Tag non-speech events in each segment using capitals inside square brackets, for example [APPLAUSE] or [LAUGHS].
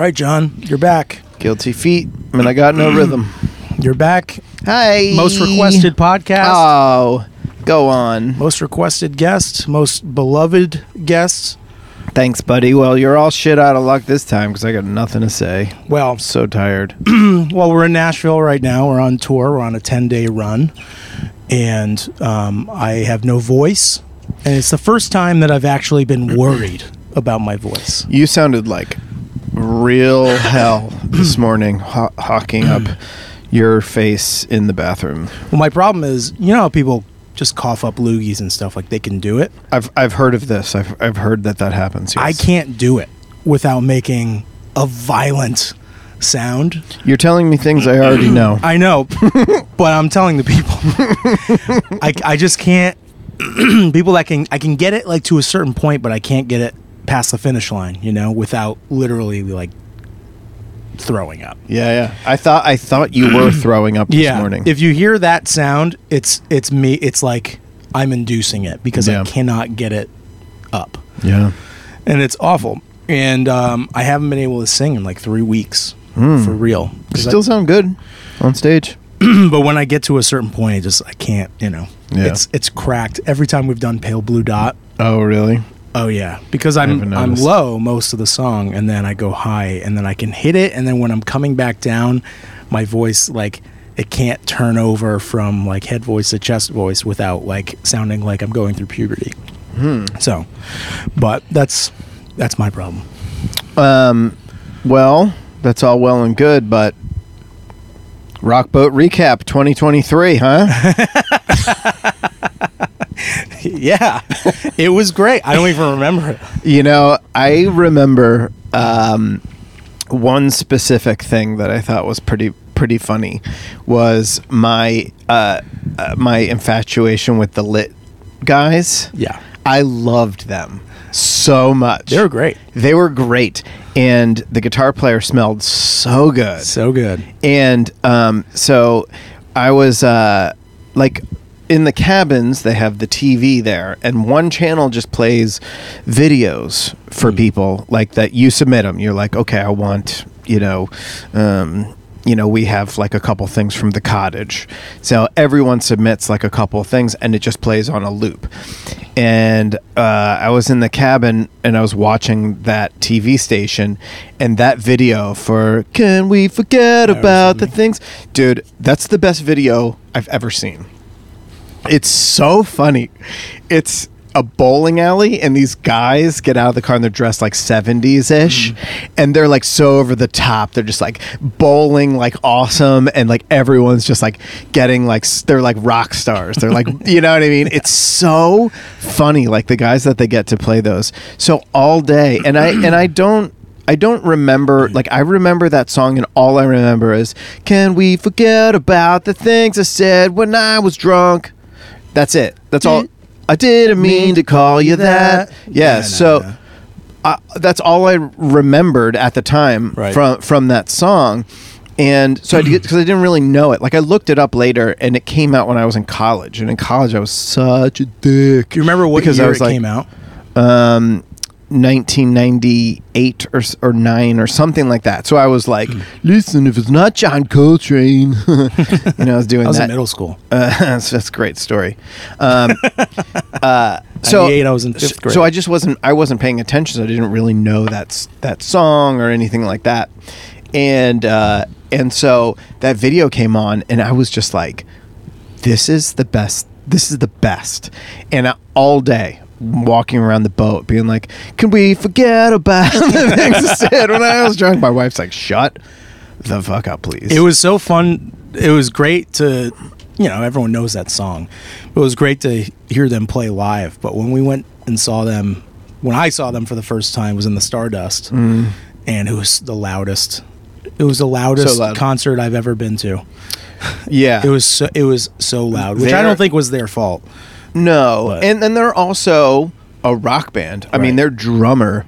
All right, Jon, you're back. Guilty feet. I mean, I got no [CLEARS THROAT] rhythm. You're back. Hi. Most requested podcast. Oh, go on. most requested guest. Most beloved guests. Thanks, buddy. Well, you're all shit out of luck this time because I got nothing to say. Well, I'm So tired. [CLEARS THROAT] well, we're in Nashville right now. We're on tour. We're on a 10 day run. And um, I have no voice. And it's the first time that I've actually been worried about my voice. You sounded like real hell this morning, ho- hawking up your face in the bathroom. Well, my problem is, you know how people just cough up loogies and stuff, like they can do it? I've I've heard of this. I've I've heard that that happens. I can't do it without making a violent sound. You're telling me things I already know. I know, but I'm telling the people. [LAUGHS] I, I just can't. [CLEARS THROAT] people that can I can get it like to a certain point, but I can't get it past the finish line. You know, without literally like throwing up. Yeah, yeah. I thought I thought you were [CLEARS THROAT] throwing up this morning. If you hear that sound, it's it's me. It's like I'm inducing it because Yeah. I cannot get it up, yeah. and it's awful. And um, I haven't been able to sing in like three weeks Hmm. for real. 'Cause I- Still sound good on stage. [CLEARS THROAT] but when I get to a certain point, I just I can't. You know, Yeah. it's it's cracked every time we've done Pale Blue Dot. Oh, really? Oh yeah, because I'm I'm low most of the song, and then I go high, and then I can hit it, and then when I'm coming back down, my voice like it can't turn over from like head voice to chest voice without like sounding like I'm going through puberty. Hmm. So, but that's that's my problem. Um, well, that's all well and good, but Rock Boat Recap 2023, huh? [LAUGHS] [LAUGHS] [LAUGHS] yeah, [LAUGHS] it was great. I don't even remember it. you know, I remember um, one specific thing that I thought was pretty pretty funny was my uh, uh, my infatuation with the lit guys. Yeah, I loved them so much. they were great. They were great, and the guitar player smelled so good. So good. and um, so I was uh, like in the cabins they have the TV there and one channel just plays videos for people like that you submit them you're like okay I want you know um, you know we have like a couple things from the cottage so everyone submits like a couple things and it just plays on a loop and uh, I was in the cabin and I was watching that TV station and that video for Can We Forget About the. Things? Dude, that's the best video I've ever seen. It's so funny. It's a bowling alley and these guys get out of the car and they're dressed like 70s ish mm-hmm. and they're like so over the top. They're just like bowling like awesome and like everyone's just like getting like they're like rock stars. They're like [LAUGHS] you know what i mean? It's so funny like the guys that they get to play those. So all day. And i and i don't I don't remember like I remember that song and all I remember is can we forget about the things I said when I was drunk that's it. That's all. I didn't mean to call you that. Yeah. No, so no. uh, that's all I remembered at the time Right. from from that song. And so I because I didn't really know it. Like I looked it up later, and it came out when I was in college. And in college, I was such a dick. Do you remember what Because I year was it like- came out? Um, 1998 or or nine or something like that. So I was like, Hmm. listen, if it's not John Coltrane, [LAUGHS] you know, I was doing I was that. in middle school. Uh, [LAUGHS] that's, that's a great story. Um, [LAUGHS] uh, so 98, I was in fifth grade. So I just wasn't I wasn't paying attention. So I didn't really know that's that song or anything like that. And uh, and so that video came on, and I was just like, "This is the best. This is the best." And I, all day. Walking around the boat, being like, "Can we forget about [LAUGHS] the things I said when I was drunk?" My wife's like, "Shut the fuck up, please." It was so fun. It was great to, you know, everyone knows that song. It was great to hear them play live. But when we went and saw them when I saw them for the first time was in the Stardust, Mm. and it was the loudest. It was the loudest loud. concert I've ever been to. Yeah. It was so, it was so loud, which I don't think was their fault. No. But- and then they're also a rock band. I mean, Right. their drummer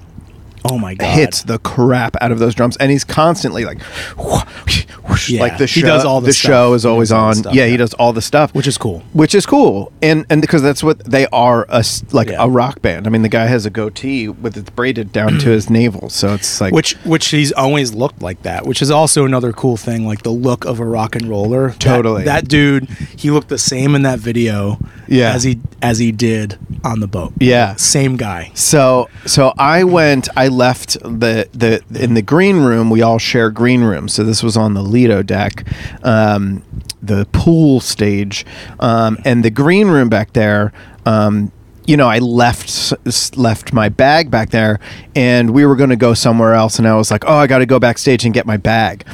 Oh my god! hits the crap out of those drums, and he's constantly like, whoosh, Yeah, like the show. he does all the the show is always does all the on. stuff, yeah, yeah. he does all the stuff, which is cool. which is cool, and and because that's what they are, a like Yeah. a rock band. I mean, the guy has a goatee with it braided down to his [CLEARS THROAT] navel, so it's like Which which he's always looked like that, which is also another cool thing, like the look of a rock and roller. That- Totally. That, dude, he looked the same in that video Yeah. as he as he did on the boat. Yeah. Same guy. So so I went I left the the in the green room we all share green room so this was on the Lido deck um, the pool stage um, and the green room back there um, you know I left left my bag back there and we were going to go somewhere else and I was like oh I got to go backstage and get my bag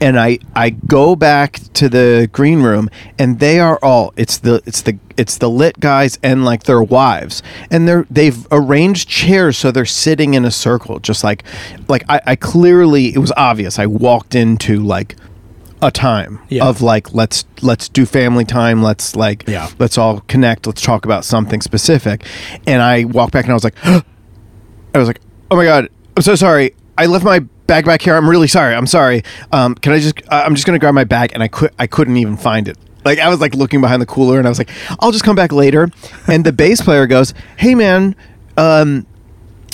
and I I go back to the green room and they are all it's the it's the it's the lit guys and like their wives and they're they've arranged chairs so they're sitting in a circle just like like I, I clearly it was obvious I walked into like a time Yeah. of like let's let's do family time let's like Yeah. let's all connect let's talk about something specific and I walked back and I was like [GASPS] I was like, "Oh my god, I'm so sorry. I left my bag back here. I'm really sorry. I'm sorry. Um, can I just? I- I'm just gonna grab my bag." And I could. I couldn't even find it. Like I was like looking behind the cooler, and I was like, "I'll just come back later." And the bass player goes, "Hey man, um,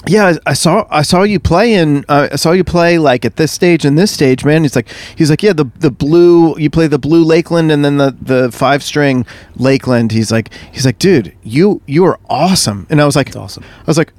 yeah, I saw I saw you play in uh, I saw you play like at this stage and this stage, man. He's like he's like yeah the the blue you play the blue Lakland and then the the five string Lakland. He's like he's like dude you you are awesome. And I was like It's awesome. I was like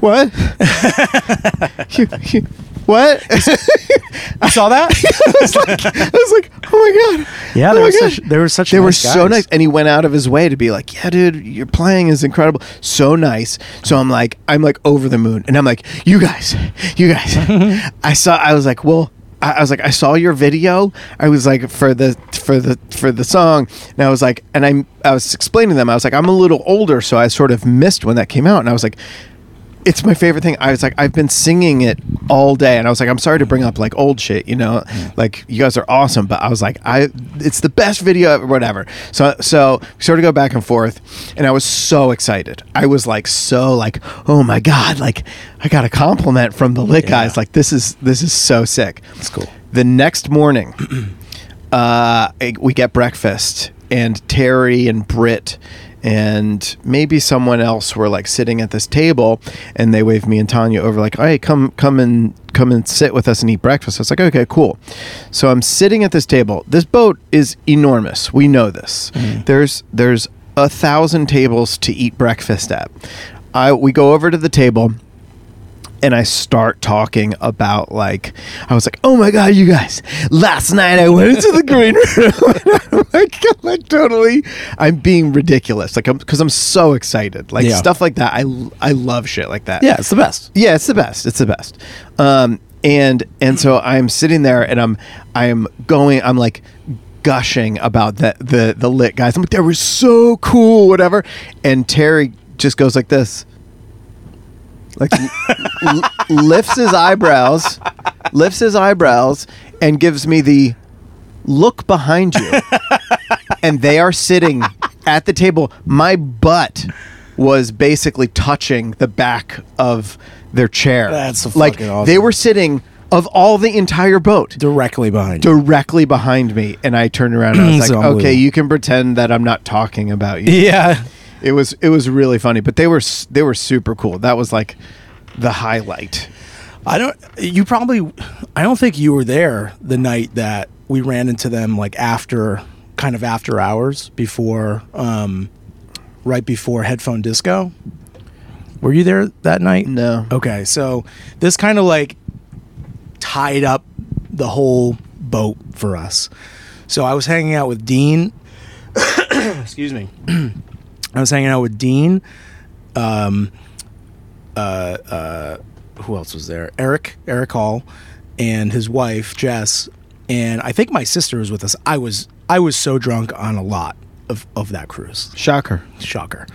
what [LAUGHS] [LAUGHS] You- you- what You saw that? [LAUGHS] I was like I was like oh my god Yeah, oh they my were God." such- they were such they were nice so guys. nice and he went out of his way to be like yeah dude your playing is incredible so nice so i'm like i'm like over the moon and i'm like you guys you guys [LAUGHS] i saw i was like well I I was like, I saw your video. I was like, for the for the for the song, and I was like, and I I was explaining to them. I was like, I'm a little older, so I sort of missed when that came out, and I was like, it's my favorite thing. I was like, I've been singing it all day, and I was like, I'm sorry to bring up like old shit, you know, like you guys are awesome, but I was like, I, it's the best video ever, whatever. So, so we sort of go back and forth, and I was so excited. I was like, so like, oh my god, like I got a compliment from the lit Yeah. guys. Like this is this is so sick. That's cool. The next morning, [CLEARS THROAT] uh, we get breakfast, and Terry and Britt and maybe someone else were like sitting at this table, and they waved me and Tanya over, like, "Hey, come, come and come and sit with us and eat breakfast." I was like, "Okay, cool." So I'm sitting at this table. This boat is enormous. We know this. Mm-hmm. There's there's a thousand tables to eat breakfast at. I we go over to the table and I start talking about like I was like, "Oh my god, you guys! Last night I went into the green room." [LAUGHS] and I'm like, like totally, I'm being ridiculous, like, because I'm, so excited, like Yeah. stuff like that. I I love shit like that. Yeah, it's the best. Yeah, it's the best. It's the best. Um, and and so I'm sitting there and I'm I'm going. I'm like gushing about the the the lit guys. I'm like, they were so cool, whatever. And Terry just goes like this, like l- lifts his eyebrows, lifts his eyebrows, and gives me the look behind you. and they are sitting at the table. My butt was basically touching the back of their chair. That's like fucking awesome. they were sitting of all the entire boat Directly behind you. directly behind me, and I turned around and I was [CLEARS THROAT] like, "Okay, you can pretend that I'm not talking about you." Yeah. It was it was really funny, but they were they were super cool. That was like the highlight. I don't. You probably. I don't think you were there the night that we ran into them. Like after, kind of after hours before, um, right before headphone disco. Were you there that night? No. Okay, so this kind of like tied up the whole boat for us. So I was hanging out with Dean. [COUGHS] Excuse me. I was hanging out with Dean. Um, uh, uh, who else was there? Eric, Eric Hall, and his wife Jess, and I think my sister was with us. I was I was so drunk on a lot of of that cruise Shocker. shocker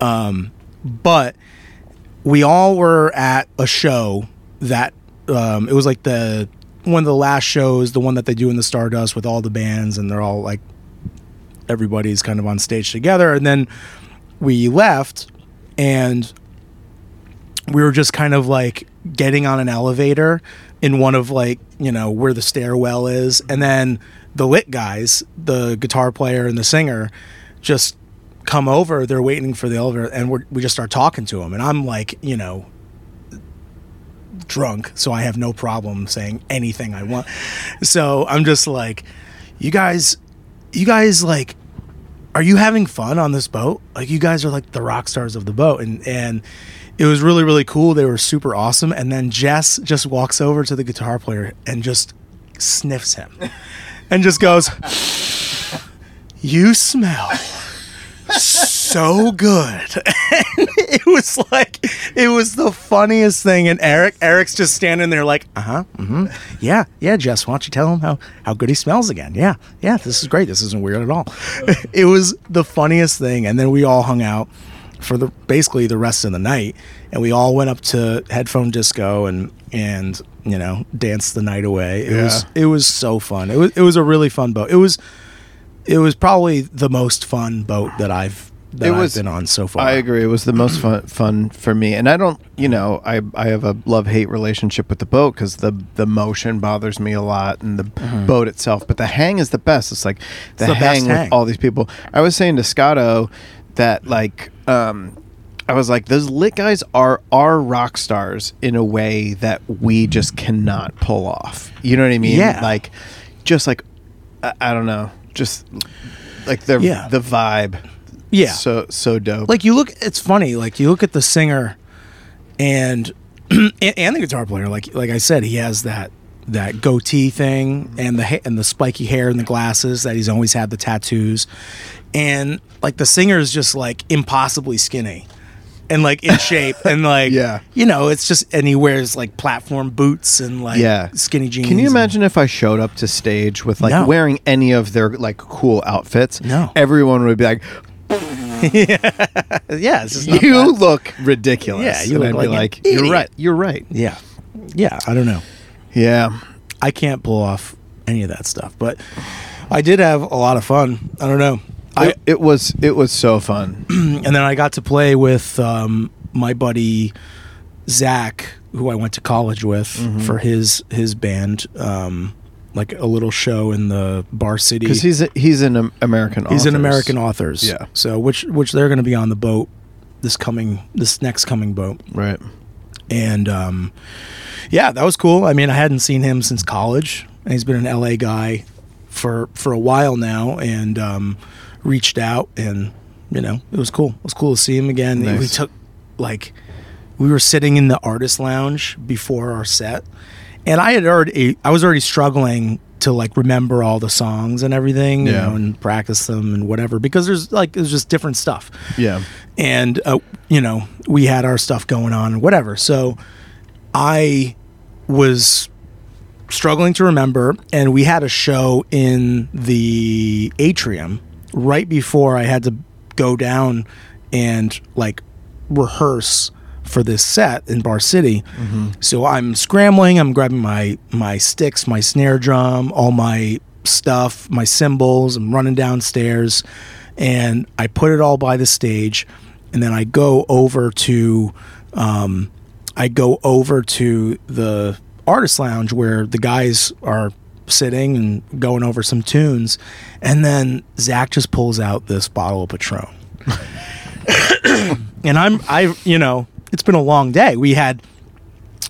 um, but we all were at a show that um, it was like the one of the last shows, the one that they do in the Stardust with all the bands, and they're all like everybody's kind of on stage together. And then we left, and we were just kind of like getting on an elevator in one of like you know where the stairwell is, and then the lit guys, the guitar player and the singer, just come over. They're waiting for the elevator, and we just start talking to them. And I'm like, you know, drunk, so I have no problem saying anything I want. So I'm just like, you guys, you guys like, are you having fun on this boat? Like, you guys are like the rock stars of the boat, and and it was really really cool. They were super awesome. And then Jess just walks over to the guitar player and just sniffs him, [LAUGHS] and just goes, "You smell." so good. And [LAUGHS] [LAUGHS] it was like it was the funniest thing. And Eric, Eric's just standing there like, uh huh, mm-hmm. yeah, yeah. Jess, why don't you tell him how how good he smells again? Yeah, yeah. This is great. This isn't weird at all. [LAUGHS] it was the funniest thing. And then we all hung out for the basically the rest of the night, and we all went up to headphone disco and and you know danced the night away. It was it was so fun. It was it was a really fun boat. It was it was probably the most fun boat that I've that It I've was- been on so far. I agree. It was the most fun, fun for me, and I don't, you know, I I have a love hate relationship with the boat because the the motion bothers me a lot, and the boat itself. But the hang is the best. It's like the, Mm-hmm. the best hang with hang. all these people. I was saying to Scotto that like, um, I was like, those lit guys are are rock stars in a way that we just cannot pull off. You know what I mean? Yeah. Like, just like, I, I don't know, just like the Yeah. the vibe. Yeah. So so dope. like you look it's funny like you look at the singer and [CLEARS THROAT] and, and the guitar player like like i said he has that that goatee thing and the ha- and the spiky hair and the glasses that he's always had the tattoos and like the singer is just like impossibly skinny and like in shape [LAUGHS] and like Yeah. you know it's just and he wears like platform boots and like yeah skinny jeans can you imagine if i showed up to stage with like No. wearing any of their like cool outfits No. everyone would be like [LAUGHS] yeah you look ridiculous. Yeah, you And look I'd be like like you're right you're right. Yeah. Yeah i don't know. Yeah. I can't pull off any of that stuff, but I did have a lot of fun. I don't know. I it, was it was so fun. [CLEARS THROAT] And then I got to play with um, my buddy Zach, who I went to college with for his his band, um, like a little show in the Bar City. because he's a, he's an Am- american he's an. American authors. Yeah. So which which they're going to be on the boat this coming this next coming boat. right and um, yeah, that was cool. I mean, I hadn't seen him since college, and he's been an LA guy for for a while now, and um, reached out, and you know, it was cool. It was cool to see him again. We took like we were sitting in the artist lounge before our set, and I had already I was already struggling to like remember all the songs and everything, you Yeah. know, and practice them and whatever because there's like there's just different stuff. Yeah. And uh, you know we had our stuff going on and whatever. So i was struggling to remember and we had a show in the atrium right before i had to go down and like rehearse for this set in bar city. So i'm scrambling i'm grabbing my my sticks my snare drum all my stuff my cymbals i'm running downstairs and i put it all by the stage and then i go over to um, i go over to the artist lounge where the guys are sitting and going over some tunes and then zach just pulls out this bottle of patron. [LAUGHS] And i'm i you know it's been a long day we had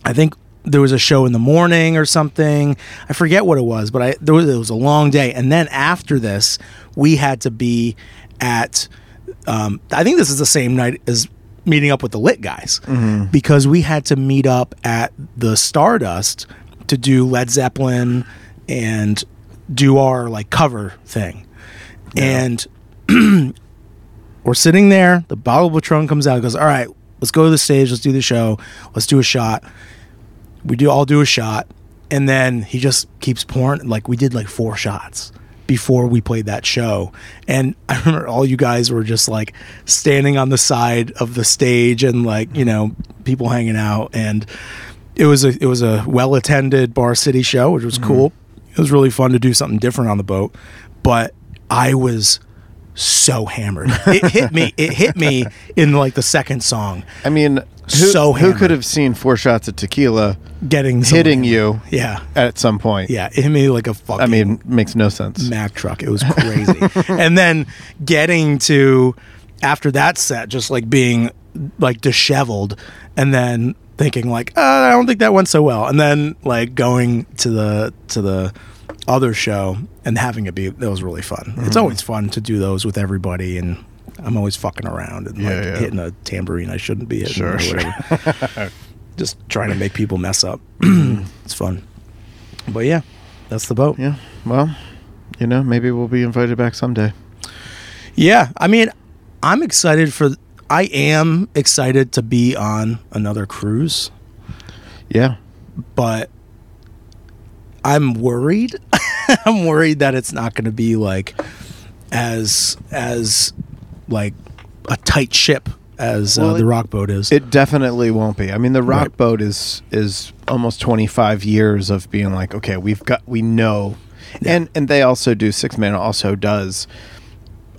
I think there was a show in the morning or something. I forget what it was, but I there was it was a long day. And then after this, we had to be at. Um, I think this is the same night as meeting up with the lit guys because we had to meet up at the Stardust to do Led Zeppelin and do our like cover thing, and [CLEARS THROAT] we're sitting there. The bottle of Patron comes out. Goes, all right, let's go to the stage. Let's do the show. Let's do a shot. We do all do a shot, and then he just keeps pouring. Like we did like four shots before we played that show. And [LAUGHS] I remember all you guys were just like standing on the side of the stage and like, you know, people hanging out and it was a it was a well attended Bar City show, which was mm-hmm. cool. It was really fun to do something different on the boat. But I was so hammered. It hit me. It hit me in like the second song, I mean, who, So who could have seen four shots of tequila getting some- hitting you Yeah, at some point? yeah. It hit me like a fucking. I mean, makes no sense. Mack truck. It was crazy. [LAUGHS] and then getting to after that set, just like being like disheveled, and then thinking like, uh, I don't think that went so well, and then like going to the to the other show and having it be that was really fun. Mm-hmm. It's always fun to do those with everybody and. I'm always fucking around and like Yeah, yeah. hitting a tambourine I shouldn't be hitting Sure, or sure. [LAUGHS] Just trying to make people mess up. [CLEARS THROAT] It's fun. But yeah, that's the boat. Yeah. Well, you know, maybe we'll be invited back someday. Yeah, I mean, I'm excited for. I am excited to be on another cruise, Yeah. but I'm worried. [LAUGHS] I'm worried that it's not going to be like as as like a tight ship as Well, uh, the it- rock boat is. It definitely won't be. I mean, the rock Right. boat is is almost 25 years of being like, okay, we've got we know. And and they also do Sixthman also does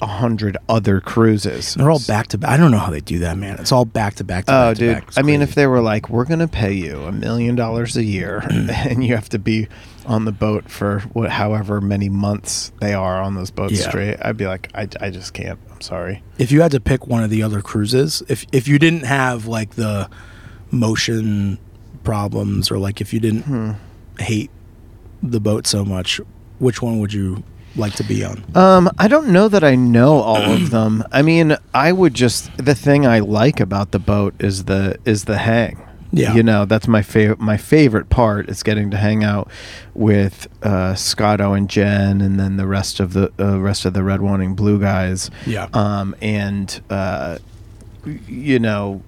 a hundred other cruises. They're all back to back. I don't know how they do that, man. It's all back to back to Oh, back dude. back. I mean, if they were like, we're going to pay you a million dollars a year [CLEARS THROAT] and you have to be on the boat for what, however many months they are on those boats Yeah. straight, I'd be like, I, I just can't. I'm sorry. if you had to pick one of the other cruises, if if you didn't have like the motion problems or like if you didn't Hmm. hate the boat so much, which one would you like to be on? Um, I don't know that I know all of them. I mean, I would just the thing I like about the boat is the is the hang. Yeah. you know that's my favorite. My favorite part is getting to hang out with uh, Scotto and Jen, and then the rest of the uh, rest of the Red Wanting Blue guys. Yeah. Um, and uh, you know,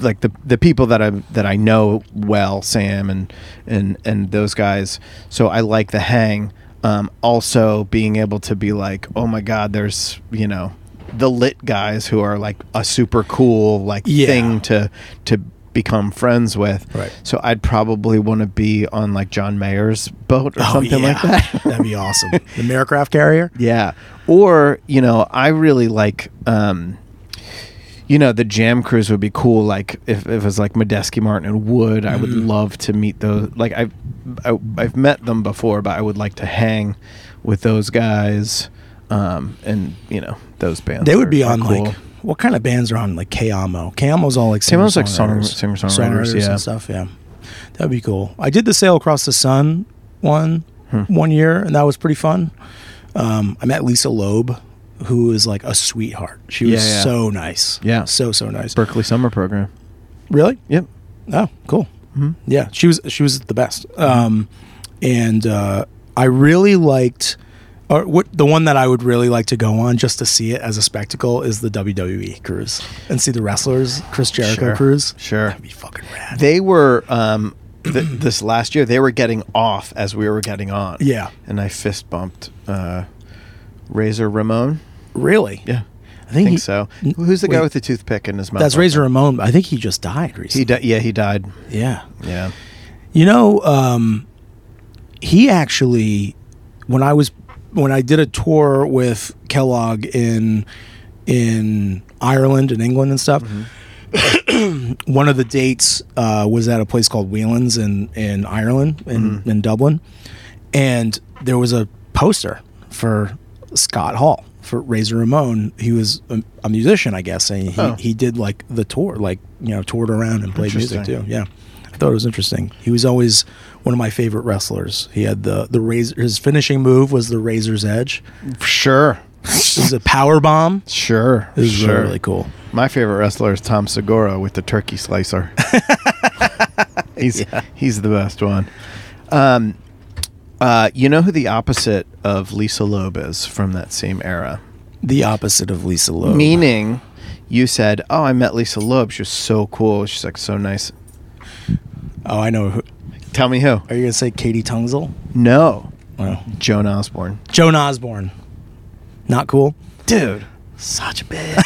like the the people that I that I know well, Sam and and and those guys. So I like the hang. Um, also being able to be like, oh my god, there's you know the lit guys who are like a super cool like Yeah. thing to to become friends with. Right. So I'd probably want to be on like John Mayer's boat or something like Oh, that. That'd be awesome. The Mayercraft carrier. [LAUGHS] Yeah. Or, you know, I really like um you know, the jam cruise would be cool. Like if, if it was like Medeski Martin and Wood, I would Mhm. love to meet those. Like I've I, I've met them before, but I would like to hang with those guys. Um, and you know those bands. They would are- be on cool. like what kind of bands are on like Cayamo? Cayamo's all like Cayamo's like song- singer-songwriters. singer-songwriters, yeah. and stuff. Yeah, that'd be cool. I did the Sail Across the Sun one Hmm. one year, and that was pretty fun. Um, I met Lisa Loeb, who is like a sweetheart. She was Yeah, yeah. so nice. Yeah. so so nice. Berkeley Summer Program. Really? Yep. Oh, cool. Mhm. Yeah, she was she was the best. Um, and uh, I really liked, or what the one that I would really like to go on just to see it as a spectacle is the WWE cruise and see the wrestlers, Chris Jericho Sure. cruise. Sure. That'd be fucking rad. They were um th- this last year. They were getting off as we were getting on. yeah, and I fist bumped uh, Razor Ramon. really. Yeah, I I think, think he, so. n- Who's the guy with the toothpick in his mouth? That's Razor Ramon. I think he just died recently. He di- yeah, he died. yeah. Yeah. You know, um, he actually, when I was when I did a tour with Kellogg in in Ireland and England and stuff, [CLEARS THROAT] one of the dates uh, was at a place called Whelan's in in Ireland in, in Dublin, and there was a poster for Scott Hall for Razor Ramon. He was a, a musician, I guess, and he, Oh. he did like the tour, like you know, toured around and played music too. Yeah, I thought it was interesting. He was always one of my favorite wrestlers. He had the the razor. His finishing move was the Razor's Edge. Sure. Was a power bomb. Sure. Was sure. really, really cool. My favorite wrestler is Tom Segura with the turkey slicer. [LAUGHS] he's he's the best one. Um, uh, you know who the opposite of Lisa Loeb is from that same era? The opposite of Lisa Loeb. Meaning, you said, "Oh, I met Lisa Loeb. She was so cool. She's like so nice." Oh, I know. Who, Tell me who? are you gonna say KT Tunstall? No, Well, Joan Osborne. Joan Osborne. Not cool. Dude. Such a bitch.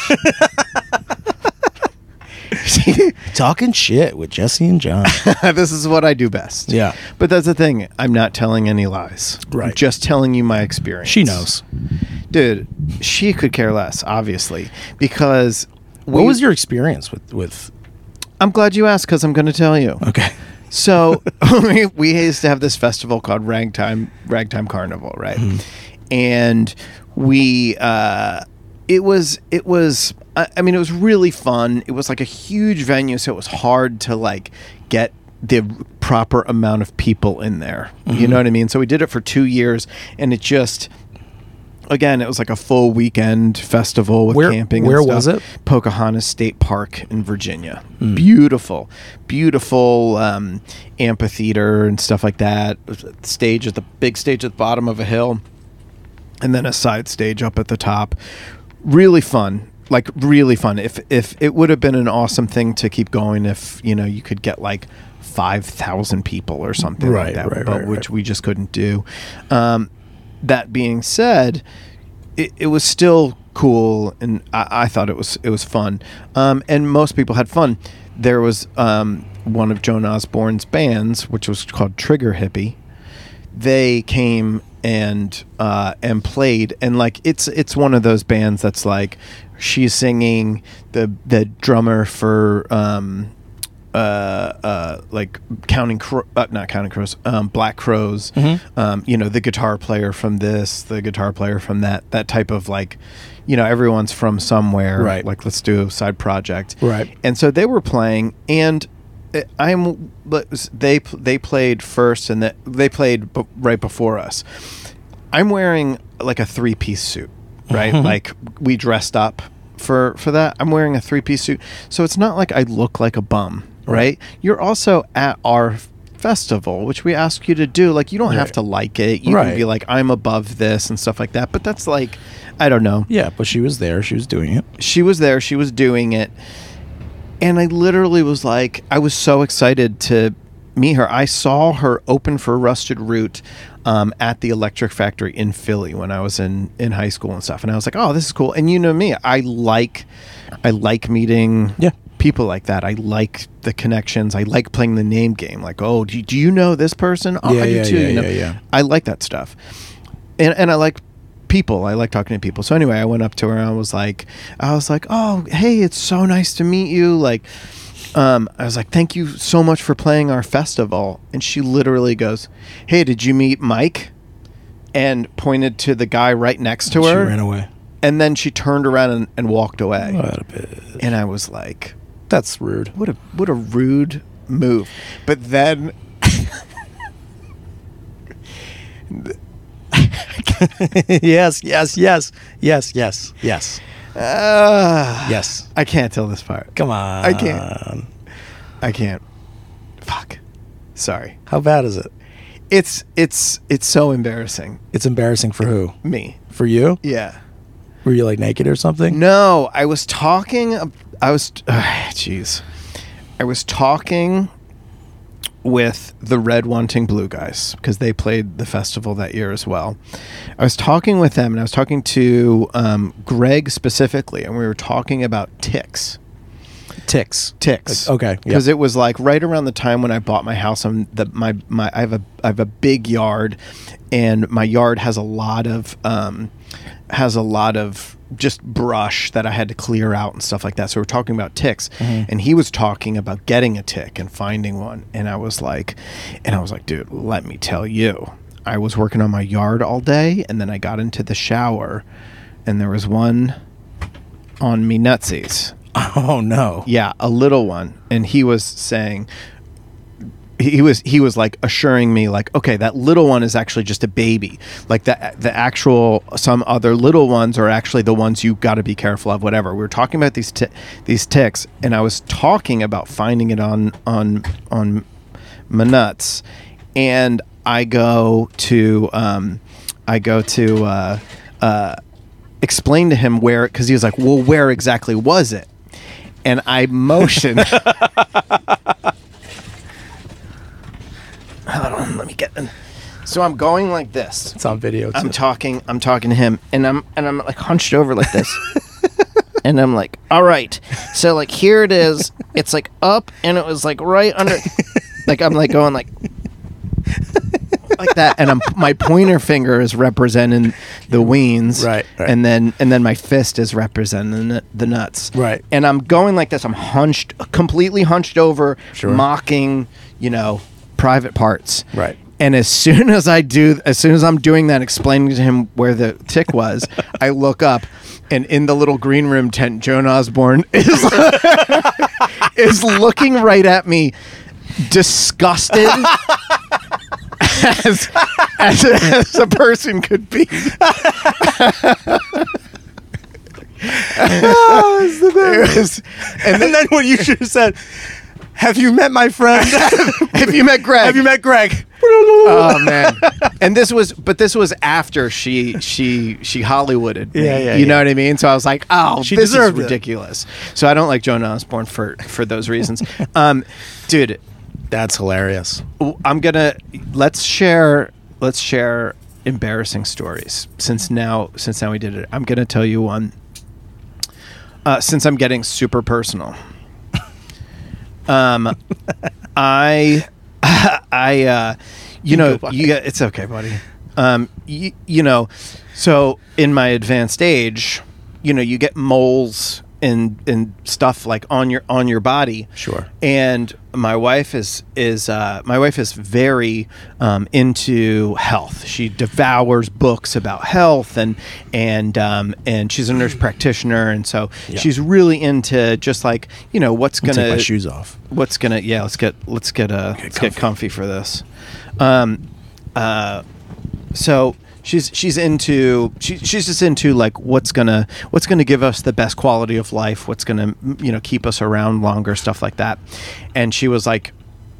[LAUGHS] Talking shit with Jesse and Jon. [LAUGHS] this is what I do best. Yeah. But that's the thing. I'm not telling any lies. I'm Right. just telling you my experience. She knows. Dude, she could care less, obviously. Because What we- was your experience with with? I'm glad you asked because I'm going to tell you. Okay. So [LAUGHS] we, we used to have this festival called Ragtime Ragtime Carnival, right? And we uh, it was it was I, I mean it was really fun. It was like a huge venue, so it was hard to like get the proper amount of people in there. You know what I mean? So we did it for two years, and it just again it was like a full weekend festival with Where- camping. where and stuff. was it? Pocahontas State Park in Virginia. Beautiful, beautiful um, amphitheater and stuff like that. Stage at the big stage at the bottom of a hill, and then a side stage up at the top. Really fun, like really fun. If if it would have been an awesome thing to keep going, if you know you could get like five thousand people or something Right, like that, right, but right, which we just couldn't do. Um, that being said, it, it was still cool, and I, I thought it was it was fun. Um, and most people had fun. There was um, one of Joan Osborne's bands, which was called Trigger Hippy. They came and uh, and played, and like it's it's one of those bands that's like she's singing the the drummer for. Um, uh, uh, like counting, Cro- uh, not counting crows, um, Black Crowes. Mm-hmm. Um, you know, the guitar player from this, the guitar player from that, that type of like, you know, everyone's from somewhere. Right. Like, let's do a side project. Right. And so they were playing, and I'm but they they played first, and that they played b- right before us. I'm wearing like a three piece suit, right? like we dressed up for for that. I'm wearing a three piece suit, so it's not like I look like a bum, right? You're also at our festival, which we ask you to do. Like you don't have to like it. You Right. can be like, I'm above this and stuff like that. But that's like, I don't know Yeah, but she was there. She was doing it. she was there she was doing it and i literally was like i was so excited to meet her i saw her open for rusted root um, at the electric factory in philly when i was in in high school and stuff and i was like oh this is cool and you know me i like i like meeting Yeah. People like that i like the connections i like playing the name game like oh do, do you know this person oh Yeah, i do yeah, too yeah, you know yeah, yeah. i like that stuff and and I like people. I like talking to people. So anyway, I went up to her and I was like, I was like, oh, hey, it's so nice to meet you. Like, um, I was like, thank you so much for playing our festival. And she literally goes, hey, did you meet Mike? And pointed to the guy right next to she her. She ran away. And then she turned around and, and walked away. What a bitch. And I was like, That's rude. what a what a rude move. But then [LAUGHS] yes, yes, yes, yes, yes, yes, uh, yes. I can't tell this part. Come on. I can't. I can't. Fuck. Sorry. How bad is it? It's it's it's so embarrassing. It's embarrassing for who? Me. For you? Yeah. Were you like naked or something? No, I was talking. I was. [SIGHS] Jeez. I was talking with the Red Wanting Blue guys because they played the festival that year as well. I was talking with them, and I was talking to um, Greg specifically, and we were talking about ticks. Ticks. ticks. Okay, yeah. because it was like right around the time when I bought my house. I'm the my my I have a I have a big yard, and my yard has a lot of um has a lot of just brush that I had to clear out and stuff like that. So we're talking about ticks, Mm-hmm. and he was talking about getting a tick and finding one, and I was like, and I was like, dude, let me tell you. I was working on my yard all day, and then I got into the shower, and there was one on me nutsies. [LAUGHS] Oh no. Yeah, a little one, and he was saying he was he was like assuring me like okay that little one is actually just a baby. Like the the actual some other little ones are actually the ones you got to be careful of whatever. We were talking about these ti these ticks and I was talking about finding it on on on my nuts. And I go to um I go to uh uh explain to him where because he was like well where exactly was it? And I motioned [LAUGHS] Hold on, let me get in. So I'm going like this. It's on video. I'm talking. I'm talking to him, and I'm and I'm like hunched over like this, [LAUGHS] and I'm like, all right. So like here it is. It's like up, and it was like right under. Like I'm like going like like that, and I'm my pointer finger is representing the weens, Right, right. and then and then my fist is representing the, the nuts, Right. And I'm going like this. I'm hunched, completely hunched over, Sure. mocking, you know, private parts, Right. and as soon as I do, as soon as I'm doing that, explaining to him where the tick was, [LAUGHS] I look up, and in the little green room tent, Joan Osborne [LAUGHS] is [LAUGHS] is looking right at me, disgusted as as, as a person could be. Oh, it was- and and then, then what you should have said, have you met my friend? [LAUGHS] [LAUGHS] have you met Greg? have you met Greg? oh [LAUGHS] man and this was but this was after she she she hollywooded me, Yeah, yeah, you know what i mean so i was like oh She this is deserved it. ridiculous so i don't like joan osborne for for those reasons um dude That's hilarious. I'm gonna let's share let's share embarrassing stories since now since now we did it i'm gonna tell you one uh, since i'm getting super personal um [LAUGHS] i [LAUGHS] i uh you know you got it's okay buddy. Um you, you know so in my advanced age you know you get moles and and stuff like on your on your body. Sure. and my wife is is uh, my wife is very um, into health. She devours books about health and and um, and she's a nurse practitioner, and so Yeah. she's really into just like you know what's gonna take my shoes off. what's gonna yeah let's get let's get uh let's get comfy. comfy for this um uh so she's she's into she, she's just into like what's gonna what's gonna give us the best quality of life what's gonna you know keep us around longer stuff like that and she was like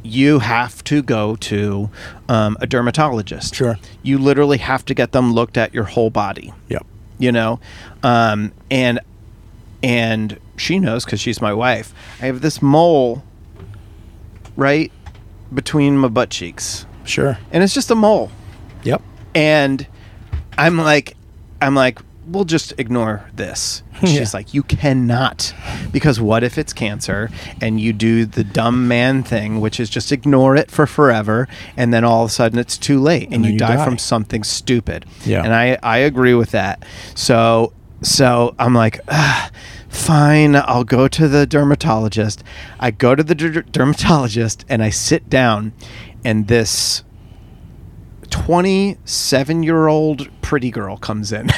you have to go to um, a dermatologist Sure. you literally have to get them looked at your whole body Yep. you know um, and and she knows because she's my wife i have this mole right between my butt cheeks Sure. and it's just a mole Yep. and i'm like i'm like we'll just ignore this And [LAUGHS] Yeah. she's like you cannot because what if it's cancer and you do the dumb man thing which is just ignore it for forever and then all of a sudden it's too late and, And you, you die, die. from something stupid Yeah. and i i agree with that so so i'm like "Ah, fine i'll go to the dermatologist i go to the der- dermatologist and i sit down and this 27 year old pretty girl comes in.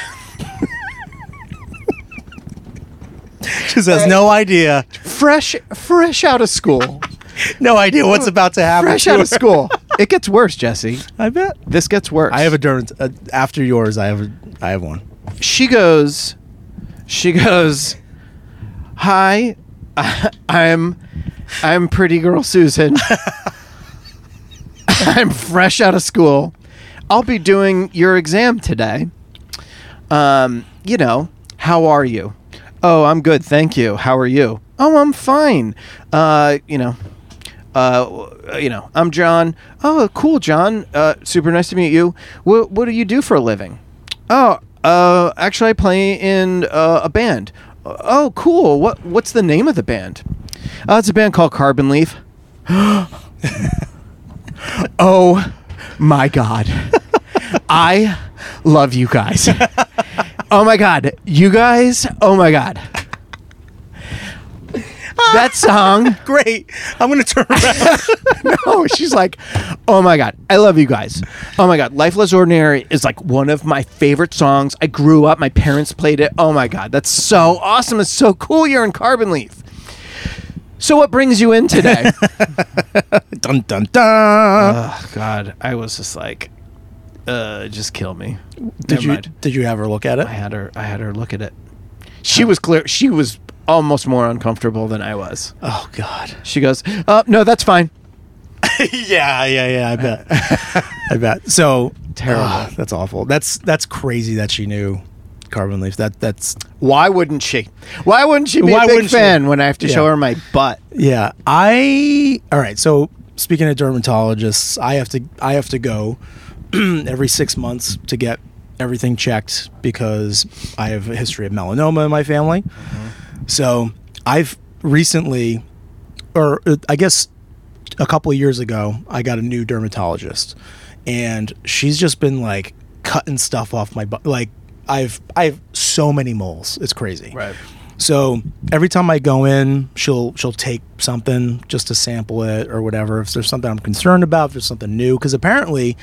Just has no idea, fresh fresh out of school. [LAUGHS] no idea what's about to happen. Fresh to out her. of school. [LAUGHS] It gets worse, Jesse. I bet. This gets worse. I have a derm. Uh, after yours, I have. A, I have one. she goes she goes hi [LAUGHS] i'm i'm pretty girl susan i'm fresh out of school i'll be doing your exam today um you know how are you oh i'm good thank you how are you oh i'm fine uh you know uh, you know, I'm Jon. Oh, cool, Jon. Uh, super nice to meet you. What What do you do for a living? Oh, uh, actually, I play in uh, a band. Oh, cool. What What's the name of the band? Uh, it's a band called Carbon Leaf. [GASPS] [LAUGHS] oh my god, I love you guys. oh my god, you guys. Oh my god. That [LAUGHS] song Great. I'm gonna turn around. [LAUGHS] no, she's like, oh my god, I love you guys. Oh my god, Life Less Ordinary is like one of my favorite songs. I grew up, my parents played it. Oh my god, that's so awesome. It's so cool. You're in Carbon Leaf. So what brings you in today? [LAUGHS] dun dun dun. oh god, I was just like, uh, just kill me. did Never you mind. Did you have her look at it? I had her. I had her look at it. She was clear. She was almost more uncomfortable than I was. Oh God. She goes, "Uh, no, that's fine." [LAUGHS] yeah, yeah, yeah. I bet. [LAUGHS] I bet. So Terrible. ah, that's awful. That's that's crazy that she knew Carbon Leaf. That that's Why wouldn't she? Why wouldn't she be Why a big wouldn't she? fan when I have to show Yeah. her my butt? yeah. I all right. So speaking of dermatologists, I have to I have to go [CLEARS THROAT] every six months to get everything checked because I have a history of melanoma in my family. So I've recently, or uh, I guess a couple of years ago, I got a new dermatologist, and she's just been like cutting stuff off my butt. Like I've I have so many moles. It's crazy. Right. So every time I go in, she'll she'll take something just to sample it or whatever. If there's something I'm concerned about, if there's something new, because apparently,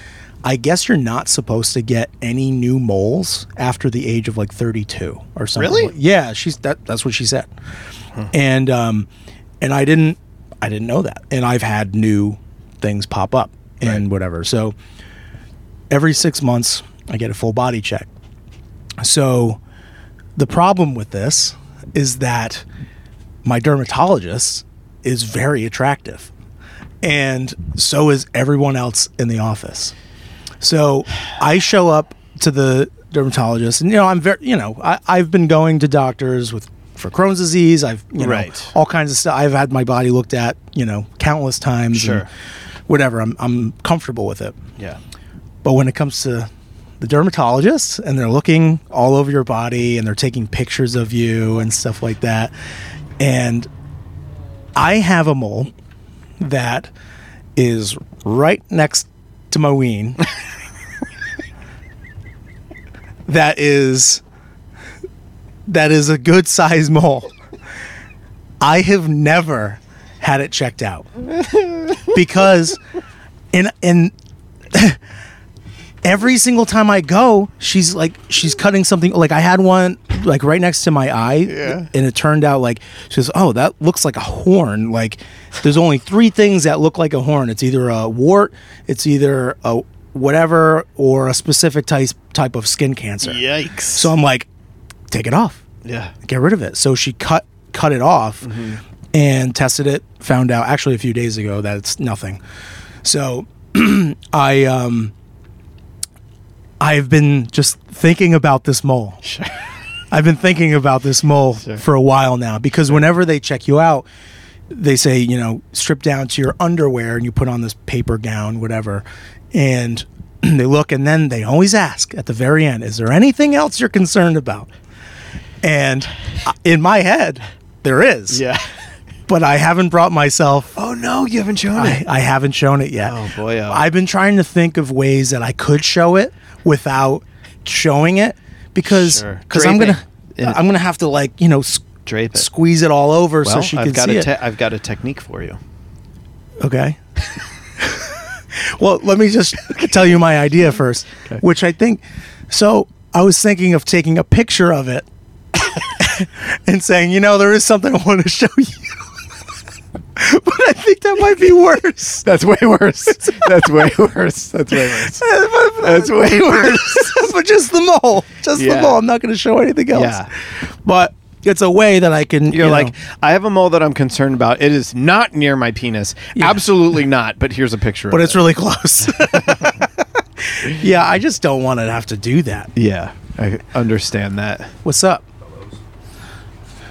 I guess you're not supposed to get any new moles after the age of like 32 or something. Really? Yeah, she's that. That's what she said. And um, and I didn't I didn't know that. And I've had new things pop up and Right. whatever. So every six months, I get a full body check. So the problem with this is that my dermatologist is very attractive and so is everyone else in the office so i show up to the dermatologist and you know i'm very you know I, i've been going to doctors with for crohn's disease i've you know Right. all kinds of stuff i've had my body looked at you know countless times Sure. whatever i'm, I'm comfortable with it Yeah. but when it comes to the dermatologists and they're looking all over your body and they're taking pictures of you and stuff like that. And I have a mole that is right next to my ween. [LAUGHS] that is that is a good size mole. I have never had it checked out [LAUGHS] because in in [LAUGHS] every single time I go, she's like she's cutting something. Like I had one like right next to my eye, Yeah. and it turned out like she says, "Oh, that looks like a horn." Like there's only three things that look like a horn. It's either a wart, it's either a whatever, or a specific type type of skin cancer. Yikes. So I'm like, take it off yeah. get rid of it. So she cut cut it off and tested it. Found out actually a few days ago that it's nothing. So [CLEARS THROAT] I um I've been just thinking about this mole. Sure. [LAUGHS] I've been thinking about this mole Sure. for a while now because whenever they check you out, they say, you know, strip down to your underwear and you put on this paper gown, whatever. And [CLEARS THROAT] they look and then they always ask at the very end, is there anything else you're concerned about? And uh, in my head, there is. Yeah. [LAUGHS] But I haven't brought myself Oh no, you haven't shown I, it. I haven't shown it yet. Oh, boy, oh. I've been trying to think of ways that I could show it without showing it because Sure. because I'm gonna. I'm gonna have to like you know s- Drape it. squeeze it all over well, so she I've can got see a it. I've got a technique for you. okay. well, let me just tell you my idea [LAUGHS] first, Okay. which I think. So I was thinking of taking a picture of it [LAUGHS] and saying, you know, there is something I want to show you. [LAUGHS] but I think that might be worse. [LAUGHS] [LAUGHS] That's way worse. That's way worse. That's way worse. That's way worse. but just the mole, just Yeah. the mole. I'm not going to show anything else. Yeah. But it's a way that I can. You're you like, I have a mole that I'm concerned about. It is not near my penis. Absolutely not. But here's a picture. but it's it. really close. yeah, I just don't want to have to do that. yeah. I understand that. What's up?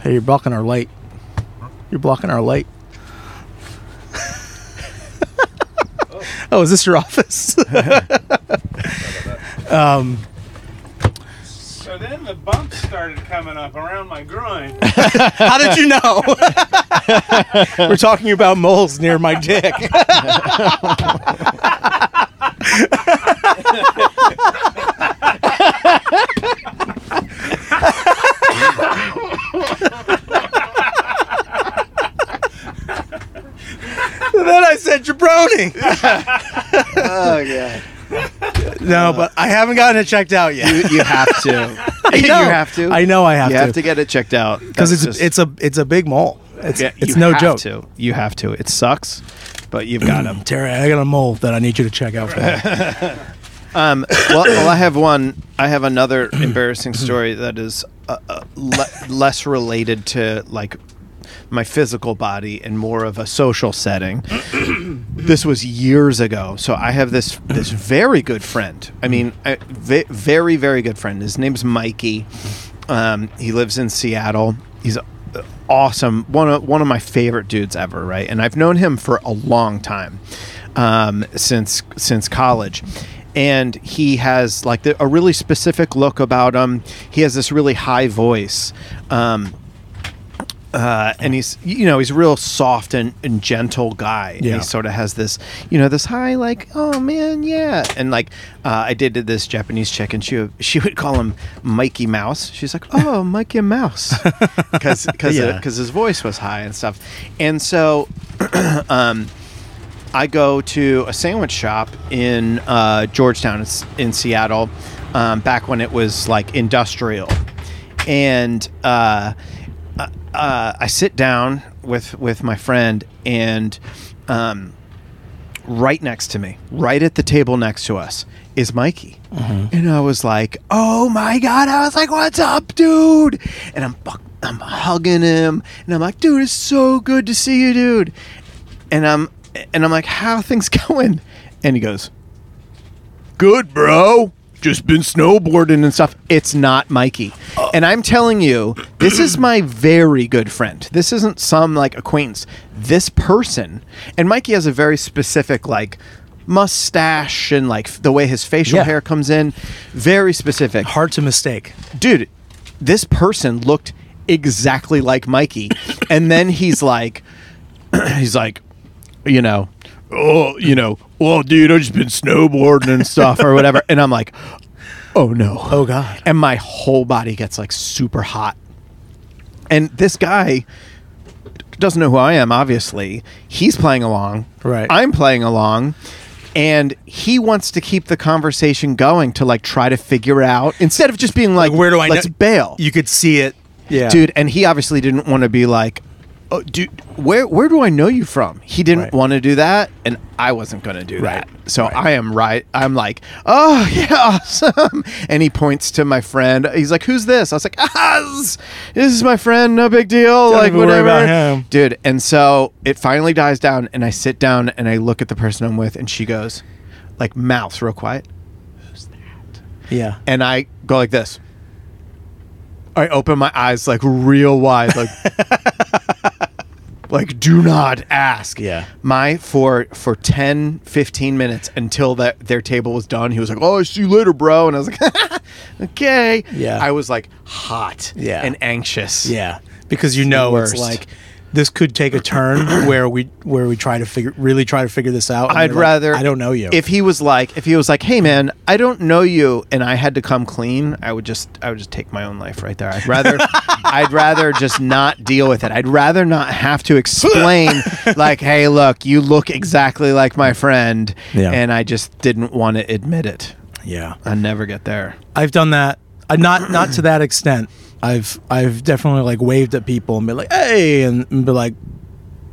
Hey, you're blocking our light. You're blocking our light. Oh, is this your office? [LAUGHS] Um, so then the bumps started coming up around my groin. [LAUGHS] How did you know? [LAUGHS] We're talking about moles near my dick. Then I said jabroni. [LAUGHS] Oh yeah. No, but I haven't gotten it checked out yet. You, you have to. [LAUGHS] you know. have to. I know I have to. you to. have to get it checked out because it's just- it's a it's a big mole. It's yeah, it's you no have joke. To. You have to. It sucks, but you've got to. [CLEARS THROAT] Terry, I got a mole that I need you to check out for me. [LAUGHS] Um, well, well, I have one. I have another [CLEARS THROAT] embarrassing story that is uh, uh, le- less related to like my physical body in more of a social setting. this was years ago, so I have this this very good friend. I mean, a very very good friend. His name's Mikey. Um, he lives in Seattle. He's uh, awesome. One of one of my favorite dudes ever. Right, and I've known him for a long time, um, since since college, and he has like the, a really specific look about him. He has this really high voice. Um, uh, and he's you know he's a real soft and, and gentle guy. And Yeah. he sort of has this you know this high like oh man yeah. And like uh, I did this Japanese chick and she would, she would call him Mikey Mouse. She's like oh [LAUGHS] Mikey Mouse. Because because Yeah. his voice was high and stuff. And so [CLEARS THROAT] um, I go to a sandwich shop in uh, Georgetown in Seattle um, back when it was like industrial. And uh, I sit down with with my friend, and um, right next to me, right at the table next to us, is Mikey, and I was like, "Oh my god!" I was like, "What's up, dude?" And I'm I'm hugging him, and I'm like, "Dude, it's so good to see you, dude." And I'm and I'm like, "How are things [LAUGHS] going?" And he goes, "Good, bro." Just been snowboarding and stuff. It's not Mikey. And I'm telling you, this is my very good friend. This isn't some like acquaintance. This person, and Mikey has a very specific like mustache and like the way his facial Yeah. hair comes in, very specific Hard to mistake. dude, this person looked exactly like Mikey. [LAUGHS] and then he's like, [CLEARS THROAT] he's like, you know, oh, you know, well, dude, I've just been snowboarding and stuff or whatever. And I'm like, oh no. Oh, God. And my whole body gets like super hot. And this guy doesn't know who I am, obviously. He's playing along. Right. I'm playing along. And he wants to keep the conversation going to like try to figure out instead of just being like, Where do I let's know? bail You could see it. Yeah. dude and he obviously didn't want to be like oh, dude where where do i know you from he didn't Right. want to do that and i wasn't going to do Right. that so Right. i am right i'm like oh [LAUGHS] yeah awesome and he points to my friend he's like who's this i was like [LAUGHS] ah this, this is my friend no big deal like even worry whatever dude and so it finally dies down and i sit down and i look at the person i'm with and she goes like mouth real quiet Who's that? Yeah. and I go like this. I open my eyes like real wide, like [LAUGHS] like do not ask. Yeah. My for for 10, 15 minutes until that their table was done, he was like, Oh, see you later, bro. And I was like, [LAUGHS] Okay. Yeah. I was like hot Yeah. and anxious. Yeah, because you know it's worst. like this could take a turn [CLEARS THROAT] where we where we try to figure really try to figure this out. I'd like, rather I don't know you. If he was like, if he was like, "Hey man, I don't know you," and I had to come clean, I would just, I would just take my own life right there. I'd rather, [LAUGHS] I'd rather just not deal with it. I'd rather not have to explain, [LAUGHS] like, "Hey, look, you look exactly like my friend," Yeah. and I just didn't want to admit it. yeah, I never get there. I've done that. Uh, not not to that extent. I've I've definitely like waved at people and be like, hey, and, and be like,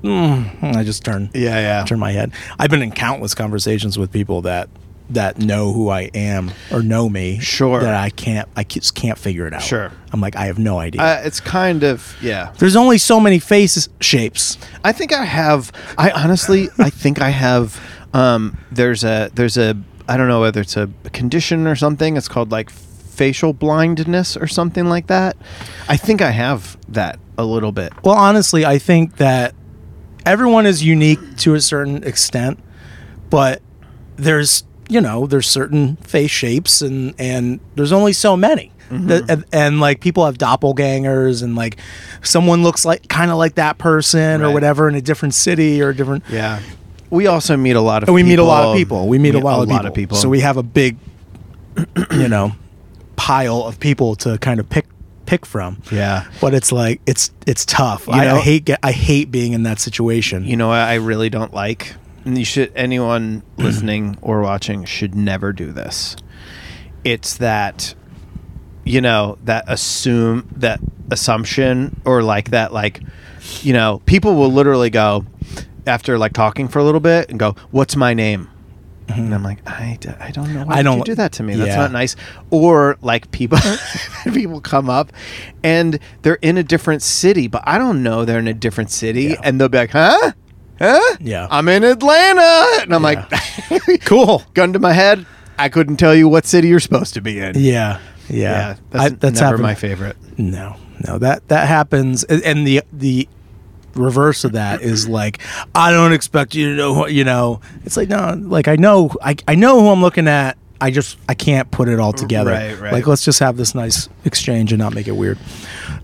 mm, and I just turn Yeah, yeah. turn my head. I've been in countless conversations with people that that know who I am or know me. Sure. That I can't I just can't figure it out. Sure. I'm like I have no idea. Uh, it's kind of yeah. There's only so many faces shapes. I think I have. I honestly, I think I have. Um, there's a there's a I don't know whether it's a condition or something. It's called like facial blindness or something like that. I think I have that a little bit. Well, honestly, I think that everyone is unique to a certain extent, but there's you know there's certain face shapes and and there's only so many. Mm-hmm. That- and, and, like people have doppelgangers and like someone looks like kind of like that person or whatever in a different city or a different Yeah. We also meet a lot of and we people. meet a lot of people we meet a lot, of, people. of people. so we have a big you know pile of people to kind of pick pick from yeah. but it's like it's it's tough. You I, know- I hate get, I hate being in that situation. You know what I really don't like? And you should anyone [CLEARS THROAT] listening or watching should never do this. It's that you know, that assume that assumption or like that like you know, people will literally go after like talking for a little bit and go, "What's my name?" Mm-hmm. And I'm like, I, d- I don't know. Why I don't- don't do that to me. That's yeah. not nice. Or like people, [LAUGHS] [LAUGHS] people come up and they're in a different city, but I don't know they're in a different city, Yeah. and they'll be like, "Huh? Huh? Yeah. I'm in Atlanta," and I'm like, [LAUGHS] cool. gun to my head. I couldn't tell you what city you're supposed to be in. Yeah, yeah. Yeah, that's, I- that's never happened- my favorite. No, no. That that happens, and the the reverse of that is like I don't expect you to know. what- You know, it's like no, like I know, I I know who I'm looking at, I just I can't put it all together. Right, right. Like let's just have this nice exchange and not make it weird.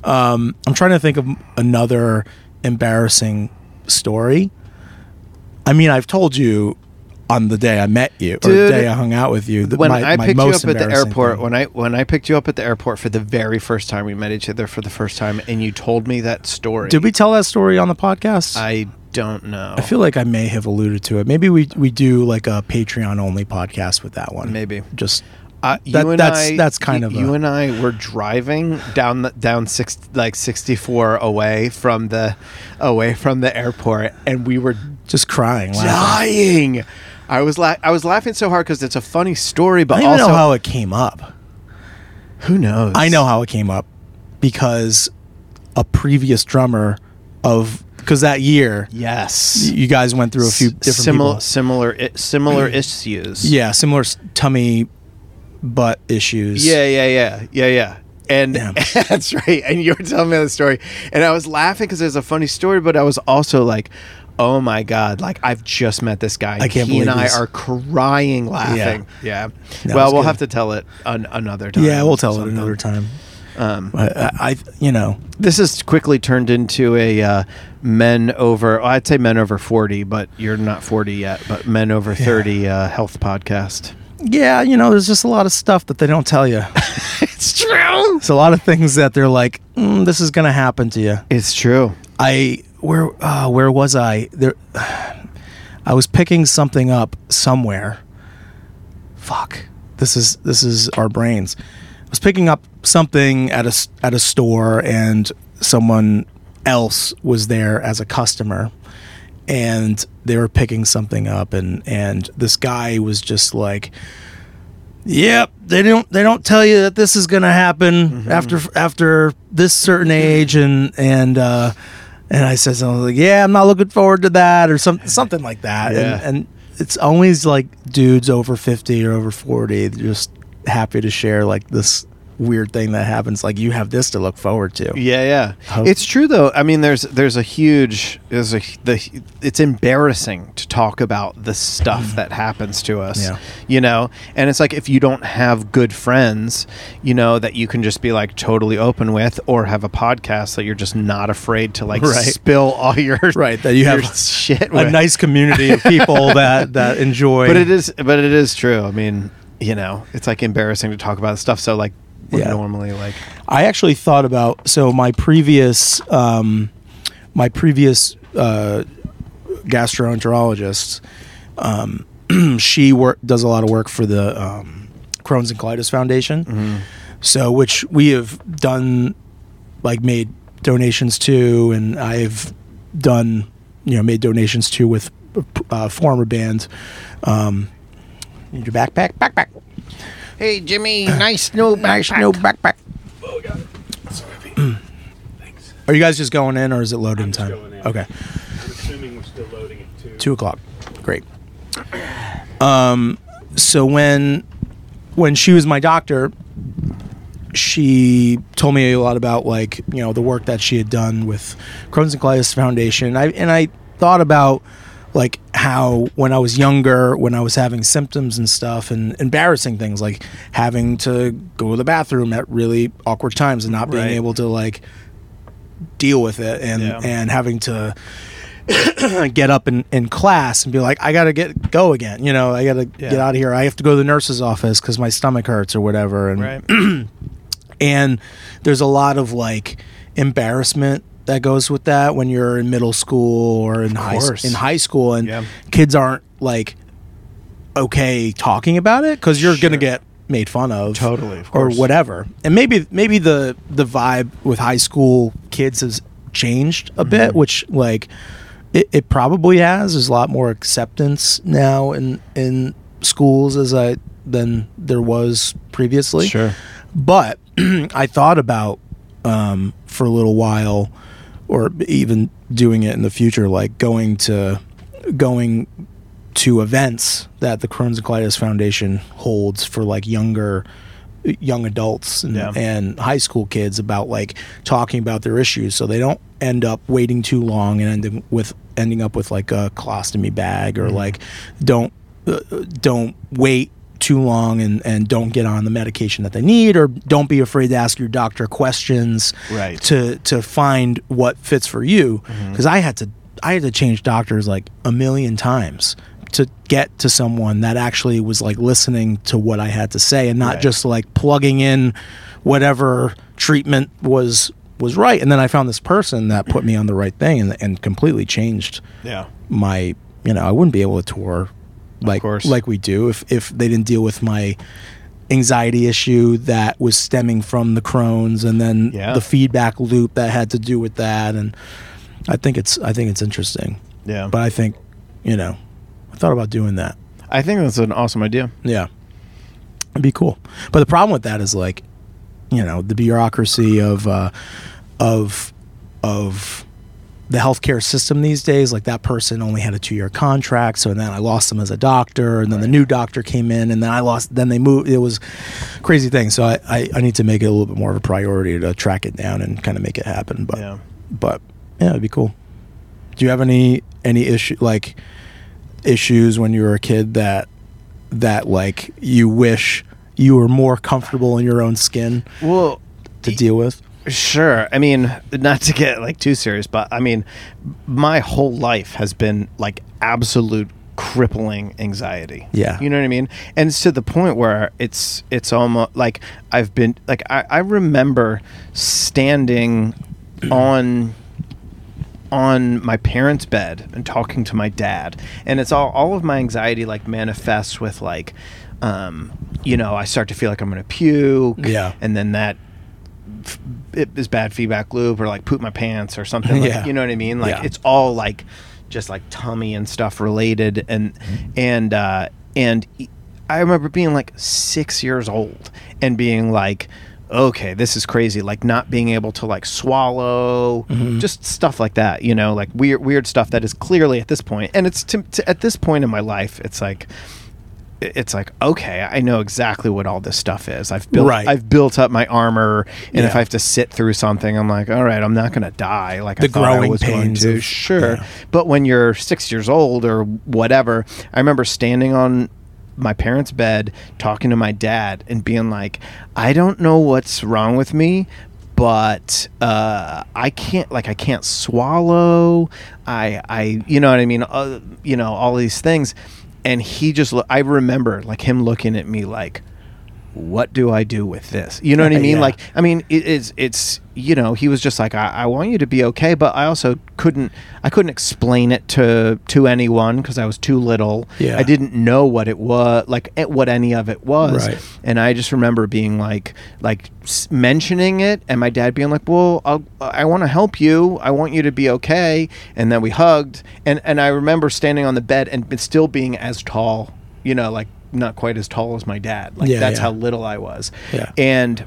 Um, I'm trying to think of another embarrassing story. I mean, I've told you on the day I met you or the day I hung out with you. that when my- I my picked you up at the airport, thing. when I when I picked you up at the airport for the very first time, we met each other for the first time, and you told me that story. did we tell that story on the podcast? I don't know. I feel like I may have alluded to it. Maybe we we do like a Patreon only podcast with that one. Maybe. just Uh, you That- and that's- I, that's kind of you a- and I were driving down the, down six like sixty four away from the away from the airport, and we were just crying. Laughing. I was la- I was laughing so hard because it's a funny story, but I don't also know how it came up. who knows? I know how it came up because a previous drummer of because that year Yes, you guys went through a few different similar people. similar i- similar issues. [CLEARS THROAT] Yeah, similar s- tummy butt issues. Yeah, yeah, yeah, yeah, yeah. And Yeah. [LAUGHS] that's right. And you were telling me the story, and I was laughing because it was a funny story, but I was also like, "Oh my god!" Like I've just met this guy. I can't he and I are crying, laughing. Yeah. No, well, we'll good. have to tell it an- another time. Yeah, we'll tell it another time. Um, I, I, you know, this has quickly turned into a uh, men over. well, I'd say men over forty, but you're not forty yet. But men over thirty uh, health podcast. yeah, you know, there's just a lot of stuff that they don't tell you. [LAUGHS] It's true. It's a lot of things that they're like, mm, this is gonna happen to you. It's true. I where uh, where was I? There, [SIGHS] I was picking something up somewhere. Fuck. This is this is our brains. I was picking up something at a at a store, and someone else was there as a customer, and they were picking something up, and and this guy was just like. Yep, they don't they don't tell you that this is going to happen after after this certain age and and uh and I said something like, "Yeah, I'm not looking forward to that," or some something like that. Yeah. And, and it's always like dudes over fifty or over forty, just happy to share like this weird thing that happens. Like you have this to look forward to. Yeah, yeah. How- It's true though. I mean, there's there's a huge there's a the it's embarrassing to talk about the stuff that happens to us. Yeah. You know, and it's like if you don't have good friends, you know, that you can just be like totally open with, or have a podcast that you're just not afraid to like Right. spill all your [LAUGHS] Right, that you have shit. A with. nice community of people [LAUGHS] that that enjoy. but it is but it is true. I mean, you know, it's like embarrassing to talk about stuff. So like, we're Yeah. normally like, I actually thought about so my previous um, my previous uh, gastroenterologist. Um, [CLEARS THROAT] she work does a lot of work for the um, Crohn's and Colitis Foundation. So which we have done, like made donations to, and I've done you know made donations to with uh, former band. Um, need your backpack, backpack, hey Jimmy, nice new [CLEARS THROAT] nice new backpack. Are you guys just going in, or is it loading time? going in. Okay, I'm assuming we're still loading it too. two o'clock. Great. Um, so when when she was my doctor, she told me a lot about like you know the work that she had done with Crohn's and Colitis Foundation. And I and I thought about like how when I was younger, when I was having symptoms and stuff, and embarrassing things like having to go to the bathroom at really awkward times and not being Right. able to like deal with it, and Yeah. and having to [COUGHS] get up in, in class and be like, I gotta get go again. You know, I gotta get out of here. I have to go to the nurse's office because my stomach hurts or whatever. And right. [CLEARS THROAT] and there's a lot of like embarrassment that goes with that when you're in middle school or in high in high school and Yeah. kids aren't like okay talking about it because you're Sure. gonna get made fun of Totally, of or whatever and maybe maybe the the vibe with high school kids has changed a bit Mm-hmm. which like it, it probably has there's a lot more acceptance now in in schools as i than there was previously Sure. but [CLEARS THROAT] I thought about um, for a little while, or even doing it in the future, like going to going to events that the Crohn's and Colitis Foundation holds for like younger young adults and, Yeah. and high school kids about like talking about their issues so they don't end up waiting too long and ending with ending up with like a colostomy bag or like don't uh, don't wait too long and, and don't get on the medication that they need or don't be afraid to ask your doctor questions Right. to to find what fits for you mm-hmm. because I had to I had to change doctors like a million times to get to someone that actually was like listening to what I had to say and not Right. just like plugging in whatever treatment was was right and then I found this person that put me on the right thing and, and completely changed Yeah. my you know I wouldn't be able to tour like like we do if if they didn't deal with my anxiety issue that was stemming from the Crohn's and then Yeah. the feedback loop that had to do with that and I think it's I think it's interesting Yeah. but I think you know I thought about doing that I think that's an awesome idea. yeah it'd be cool but the problem with that is like you know the bureaucracy of uh of of the healthcare system these days like that person only had a two-year contract so then i lost them as a doctor and then the new doctor came in and then i lost then they moved it was crazy thing. So I, I i need to make it a little bit more of a priority to track it down and kind of make it happen but Yeah. but yeah it'd be cool. Do you have any any issue like issues when you were a kid that that like you wish you were more comfortable in your own skin Well, to deal with Sure. I mean, not to get like too serious, but I mean, my whole life has been like absolute crippling anxiety. Yeah. You know what I mean? And it's to the point where it's it's almost like I've been like I, I remember standing [CLEARS THROAT] on on my parents' bed and talking to my dad, and it's all all of my anxiety like manifests with like, um, you know, I start to feel like I'm gonna puke, Yeah. and then that it is bad feedback loop or like poop my pants or something. Like, [LAUGHS] Yeah. You know what I mean? Like Yeah. it's all like just like tummy and stuff related, and and uh, and I remember being like six years old and being like. Okay, this is crazy. Like not being able to like swallow, just stuff like that. You know, like weird, weird stuff that is clearly at this point, and it's to, to, at this point in my life, it's like, it's like okay, I know exactly what all this stuff is. I've built, Right. I've built up my armor, and if I have to sit through something, I'm like, all right, I'm not gonna die. Like I The thought I was going to. of- sure, yeah. but when you're six years old or whatever, I remember standing on my parents' bed talking to my dad and being like, I don't know what's wrong with me. But uh, I can't like I can't swallow. I I you know what I mean. Uh, you know all these things, and he just I remember like him looking at me like, what do I do with this? You know what I mean? Yeah. Like, I mean, it, it's it's you know, he was just like, I, I want you to be okay, but I also couldn't, I couldn't explain it to to anyone because I was too little. Yeah. I didn't know what it was, like eh, what any of it was, Right. and I just remember being like, like mentioning it, and my dad being like, "Well, I'll, I want to help you. I want you to be okay," and then we hugged, and and I remember standing on the bed and still being as tall, you know, like not quite as tall as my dad. Like Yeah, that's yeah. how little I was. Yeah. And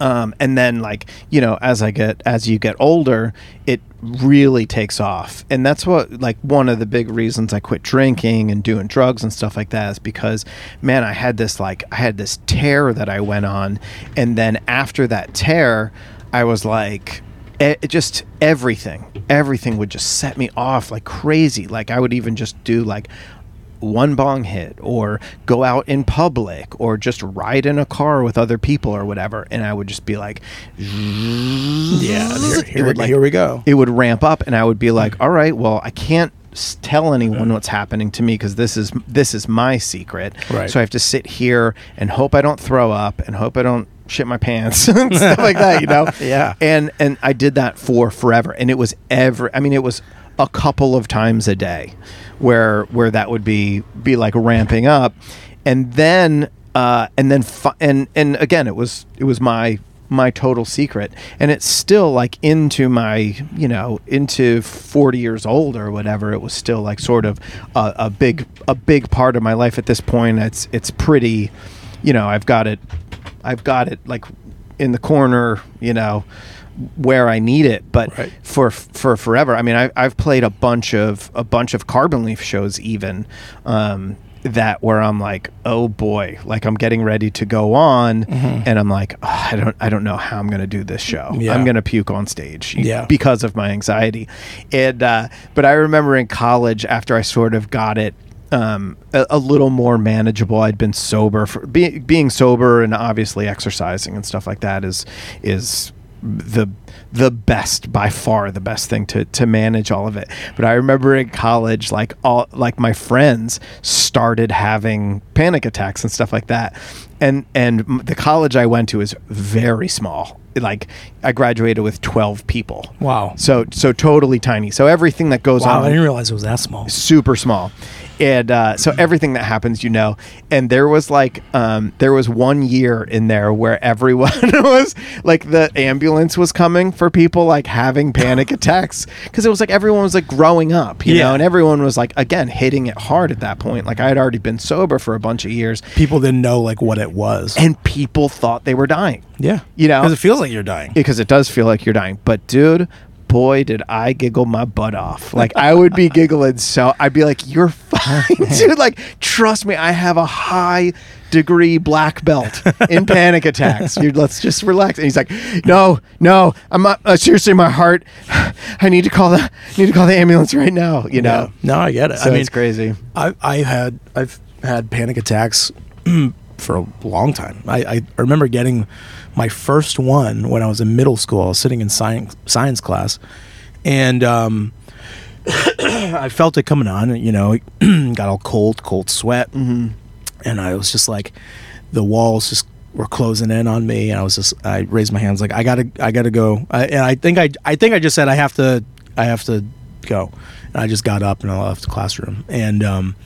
um, and then like you know as I get as you get older, it really takes off, and that's what like one of the big reasons I quit drinking and doing drugs and stuff like that is because man, I had this like I had this tear that I went on, and then after that tear, I was like. It, it just everything, everything would just set me off like crazy. Like I would even just do like one bong hit or go out in public or just ride in a car with other people or whatever. And i would just be like yeah here, [LAUGHS] here, like- here we go. it would ramp up and i would be like all right well i can't tell anyone what's happening to me because this is this is my secret. Right. so i have to sit here and hope i don't throw up and hope i don't shit my pants [LAUGHS] and stuff like that you know? [LAUGHS] Yeah. and and i did that for forever. And it was every i mean it was a couple of times a day where where that would be be like ramping up. And then uh and then fi- and and again it was it was my my total secret. And it's still like into my you know into 40 years old or whatever it was still like sort of a, a big a big part of my life at this point. It's it's pretty you know i've got it i've got it like in the corner you know where i need it but Right. for for forever i mean I, i've played a bunch of a bunch of carbon leaf shows even um that where i'm like oh boy like i'm getting ready to go on and i'm like "Oh, i don't i don't know how i'm going to do this show Yeah. i'm going to puke on stage Yeah. because of my anxiety and uh but i remember in college after i sort of got it um, a, a little more manageable. I'd been sober for be, being sober and obviously exercising and stuff like that is is the the best by far the best thing to to manage all of it. But I remember in college, like all like my friends started having panic attacks and stuff like that, and and the college I went to is very small. Like I graduated with twelve people. Wow. So so totally tiny. So everything that goes Wow, on I didn't realize it was that small. super small and uh, so everything that happens you know and there was like um, there was one year in there where everyone [LAUGHS] was like the ambulance was coming for people like having panic [LAUGHS] attacks because it was like everyone was like growing up you Yeah. know and everyone was like again hitting it hard at that point like i had already been sober for a bunch of years People didn't know like what it was. and people thought they were dying yeah, you know because it feels like you're dying. because it does feel like you're dying. But dude, boy, did I giggle my butt off. Like I would be [LAUGHS] giggling so I'd be like, "You're fine, [LAUGHS] dude." Like trust me, I have a high degree black belt in panic attacks. Dude, let's just relax. And he's like, "No, no, I'm not. Uh, seriously, my heart. [SIGHS] I need to call the need to call the ambulance right now." You know. Yeah. No, I get it. So I mean, it's crazy. I I had I've had panic attacks [CLEARS THROAT] for a long time. I, I remember getting my first one when I was in middle school. I was sitting in science science class, and um, [COUGHS] I felt it coming on. You know, [CLEARS THROAT] got all cold, cold sweat, and I was just like, the walls just were closing in on me, and I was just I raised my hands like I gotta I gotta go, I, and I think I I think I just said I have to I have to go, and I just got up and I left the classroom and um,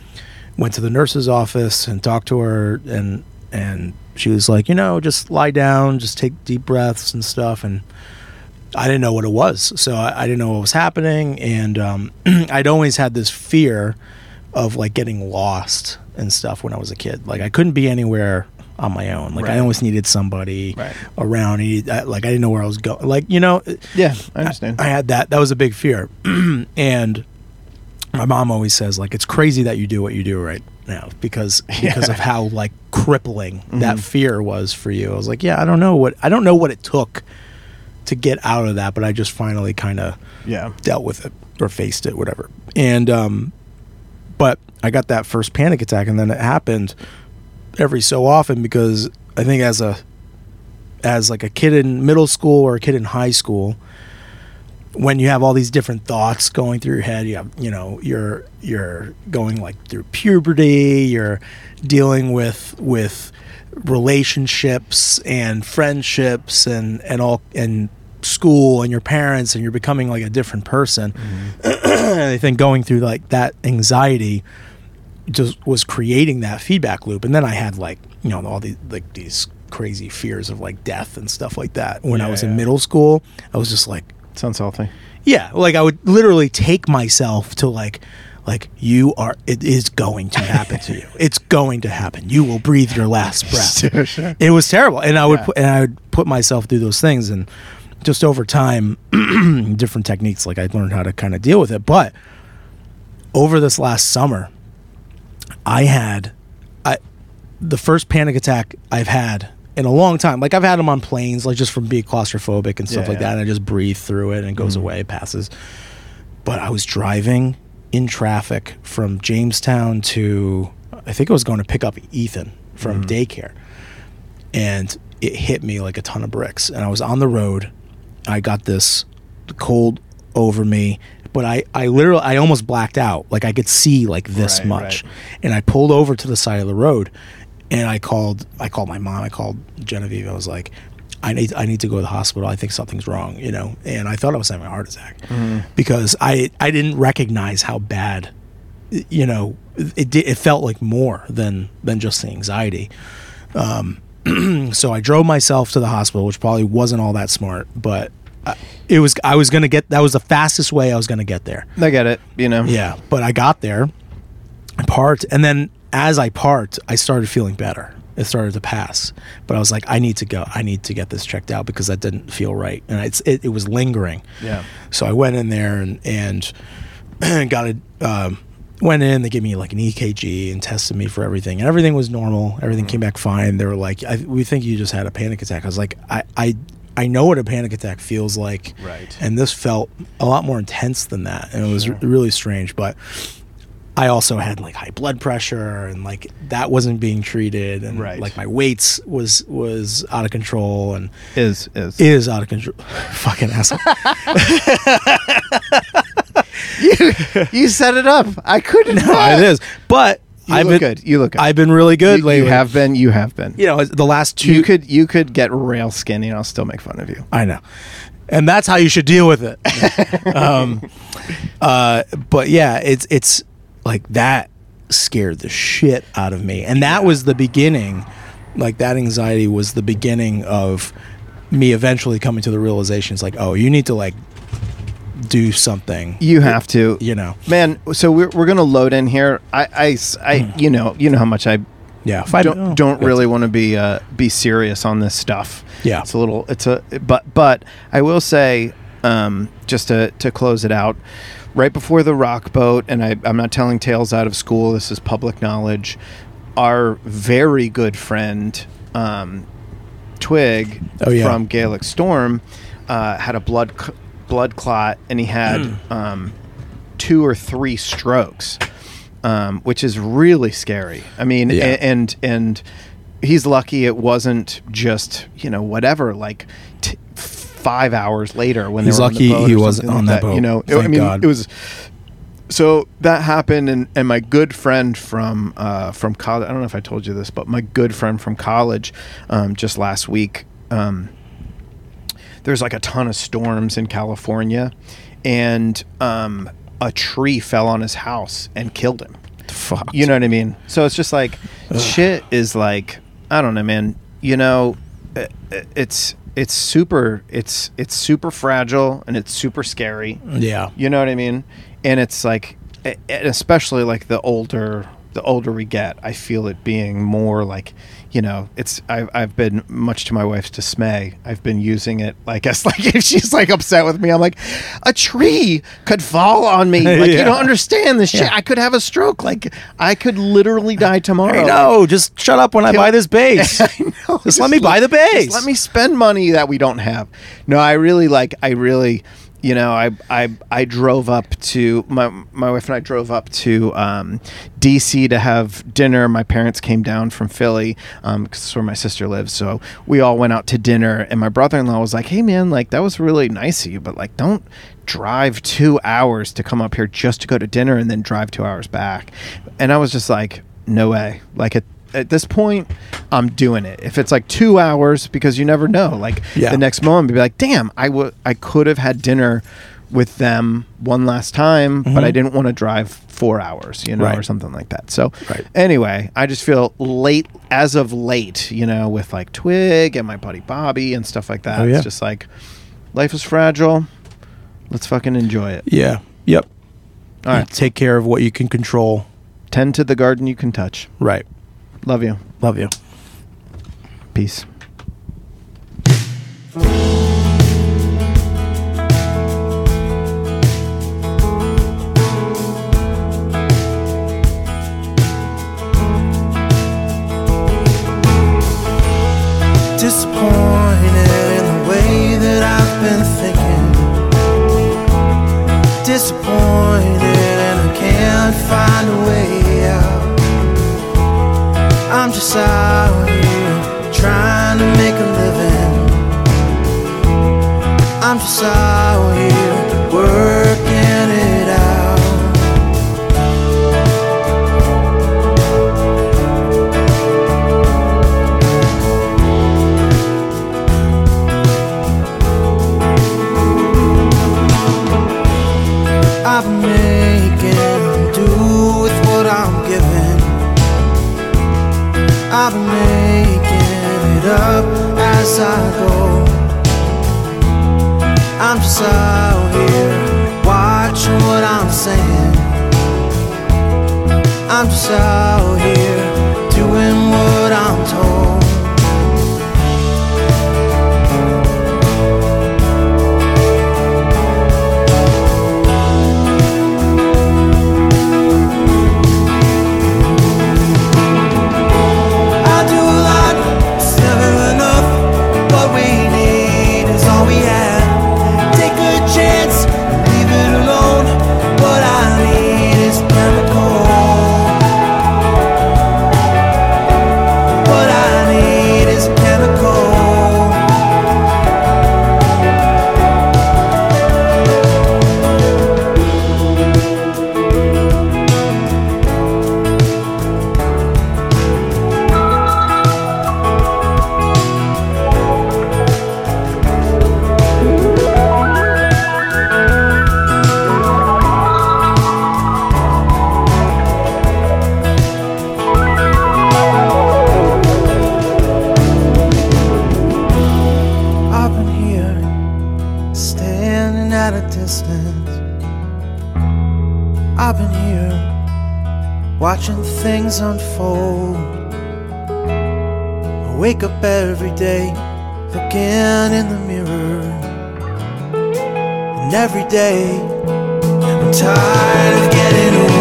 went to the nurse's office and talked to her and and she was like you know just lie down just take deep breaths and stuff and I didn't know what it was, so I, I didn't know what was happening, and um, [CLEARS THROAT] I'd always had this fear of like getting lost and stuff when I was a kid. Like I couldn't be anywhere on my own. Like I always needed somebody Right. around. I I, like I didn't know where I was going. Like you know, Yeah, I understand. I had that. That was a big fear, [CLEARS THROAT] and my mom always says like it's crazy that you do what you do right now because [LAUGHS] because of how like crippling that fear was for you. I was like, yeah, I don't know what I don't know what it took to get out of that, but I just finally kind of yeah. dealt with it or faced it, whatever. And um, but I got that first panic attack, and then it happened every so often because I think as a as like a kid in middle school or a kid in high school, when you have all these different thoughts going through your head, you have you know you're you're going like through puberty, you're dealing with with relationships and friendships and and all and school and your parents and you're becoming like a different person. Mm-hmm. [CLEARS THROAT] I think going through like that anxiety just was creating that feedback loop. And then I had like you know all these like these crazy fears of like death and stuff like that. When I Yeah, was in middle school I was just like Sounds healthy. yeah, like I would literally take myself to like like you are it is going to happen to you. It's going to happen. You will breathe your last [LAUGHS] breath. Sure. It was terrible. And I would Yeah. put, and I would put myself through those things and just over time [CLEARS THROAT] different techniques like I learned how to kind of deal with it. But over this last summer I had I the first panic attack I've had in a long time. Like I've had them on planes, like just from being claustrophobic and stuff Yeah, like yeah. that. And I just breathe through it and it goes mm-hmm. away, passes. But I was driving in traffic from Jamestown to, I think I was going to pick up Ethan from mm-hmm. daycare. And it hit me like a ton of bricks. And I was on the road. I got this cold over me. But I, I literally, I almost blacked out. Like I could see like this Right, much. right. And I pulled over to the side of the road and I called I called my mom, I called Genevieve. I was like, I need I need to go to the hospital. I think something's wrong, you know. And I thought I was having a heart attack because I I didn't recognize how bad you know it it felt like more than than just the anxiety. Um, [CLEARS THROAT] so I drove myself to the hospital, which probably wasn't all that smart, but I, it was I was going to get that was the fastest way I was going to get there. I get it. You know. Yeah, but I got there, I parked, and then as I parked, I started feeling better. It started to pass, but I was like, I need to go. I need to get this checked out because that didn't feel right, and it's it, it was lingering. Yeah. So I went in there and and [CLEARS THROAT] got it. Um, went in. They gave me like an EKG and tested me for everything, and everything was normal. Everything came back fine. They were like, I, "We think you just had a panic attack." I was like, "I I I know what a panic attack feels like." Right. And this felt a lot more intense than that, and it was r- really strange. But I also had like high blood pressure and like that wasn't being treated and Right. like my weights was was out of control and Is is is out of control. [LAUGHS] Fucking asshole. [LAUGHS] you, you set it up. I couldn't. no, it is. But You I've look been good. You look good. I've been really good you, lately. you have been. You have been. you know the last two. You could you could get rail skinny, and I'll still make fun of you. I know, and that's how you should deal with it. [LAUGHS] um, uh, but yeah, it's it's like that scared the shit out of me, and that was the beginning. Like that anxiety was the beginning of me eventually coming to the realization. It's like, oh, you need to like do something. You have to. You know, Man, so we're, we're gonna load in here. I, I, I- you know, you know how much I yeah. Five, don't, oh, don't really want to be uh, be serious on this stuff. Yeah. it's a little. It's a but but I will say um, just to to close it out. Right before the rock boat, and I, I'm not telling tales out of school. This is public knowledge. Our very good friend um, Twig Oh, yeah. from Gaelic Storm uh, had a blood c- blood clot, and he had Hmm. um, two or three strokes, um, which is really scary. I mean, Yeah. a- and and he's lucky it wasn't just you know whatever like. T- Five hours later, when He's they were lucky on the boat he wasn't on like that boat. You know, I mean, God. it was so that happened, and, and my good friend from uh, from college. I don't know if I told you this, but my good friend from college, um, just last week, um, there's like a ton of storms in California, and um, a tree fell on his house and killed him. Fuck. You know what I mean? So it's just like shit is like I don't know, man. You know, i- i- it's it's super it's it's super fragile and it's super scary. Yeah. You know what I mean? And it's like, especially like the older the older we get, I feel it being more like, you know, it's I've I've been much to my wife's dismay. I've been using it. I guess [LAUGHS] like if she's like upset with me, I'm like, a tree could fall on me. [LAUGHS] Like you don't understand this shit. Yeah. I could have a stroke. Like I could literally die [LAUGHS] tomorrow. No. Just shut up when I buy this bass. Know. Just let me buy the bass. Just let me spend money that we don't have. No, I really like. I really, you know, I I I drove up to my my wife and I drove up to um, D.C. to have dinner. My parents came down from Philly because it's where my sister lives. So we all went out to dinner, and my brother-in-law was like, "Hey, man, like that was really nice of you, but like don't." drive two hours to come up here just to go to dinner and then drive two hours back and i was just like no way like at, at this point i'm doing it if it's like two hours because you never know like Yeah. the next moment be like damn i would i could have had dinner with them one last time but i mm-hmm. didn't want to drive four hours you know Right. or something like that so Right. anyway i just feel late as of late you know with like twig and my buddy bobby and stuff like that Oh, yeah. it's just like life is fragile let's fucking enjoy it yeah. Yep. all right Take care of what you can control. tend to the garden you can touch Right. Love you Love you. peace Disappointed in the way that I've been thinking. Disappointed and I can't find a way out. I'm just out here trying to make a living. I'm just out here working I go. I'm just out here watching what I'm saying. I'm just out wake up every day looking in the mirror. And every day I'm tired of getting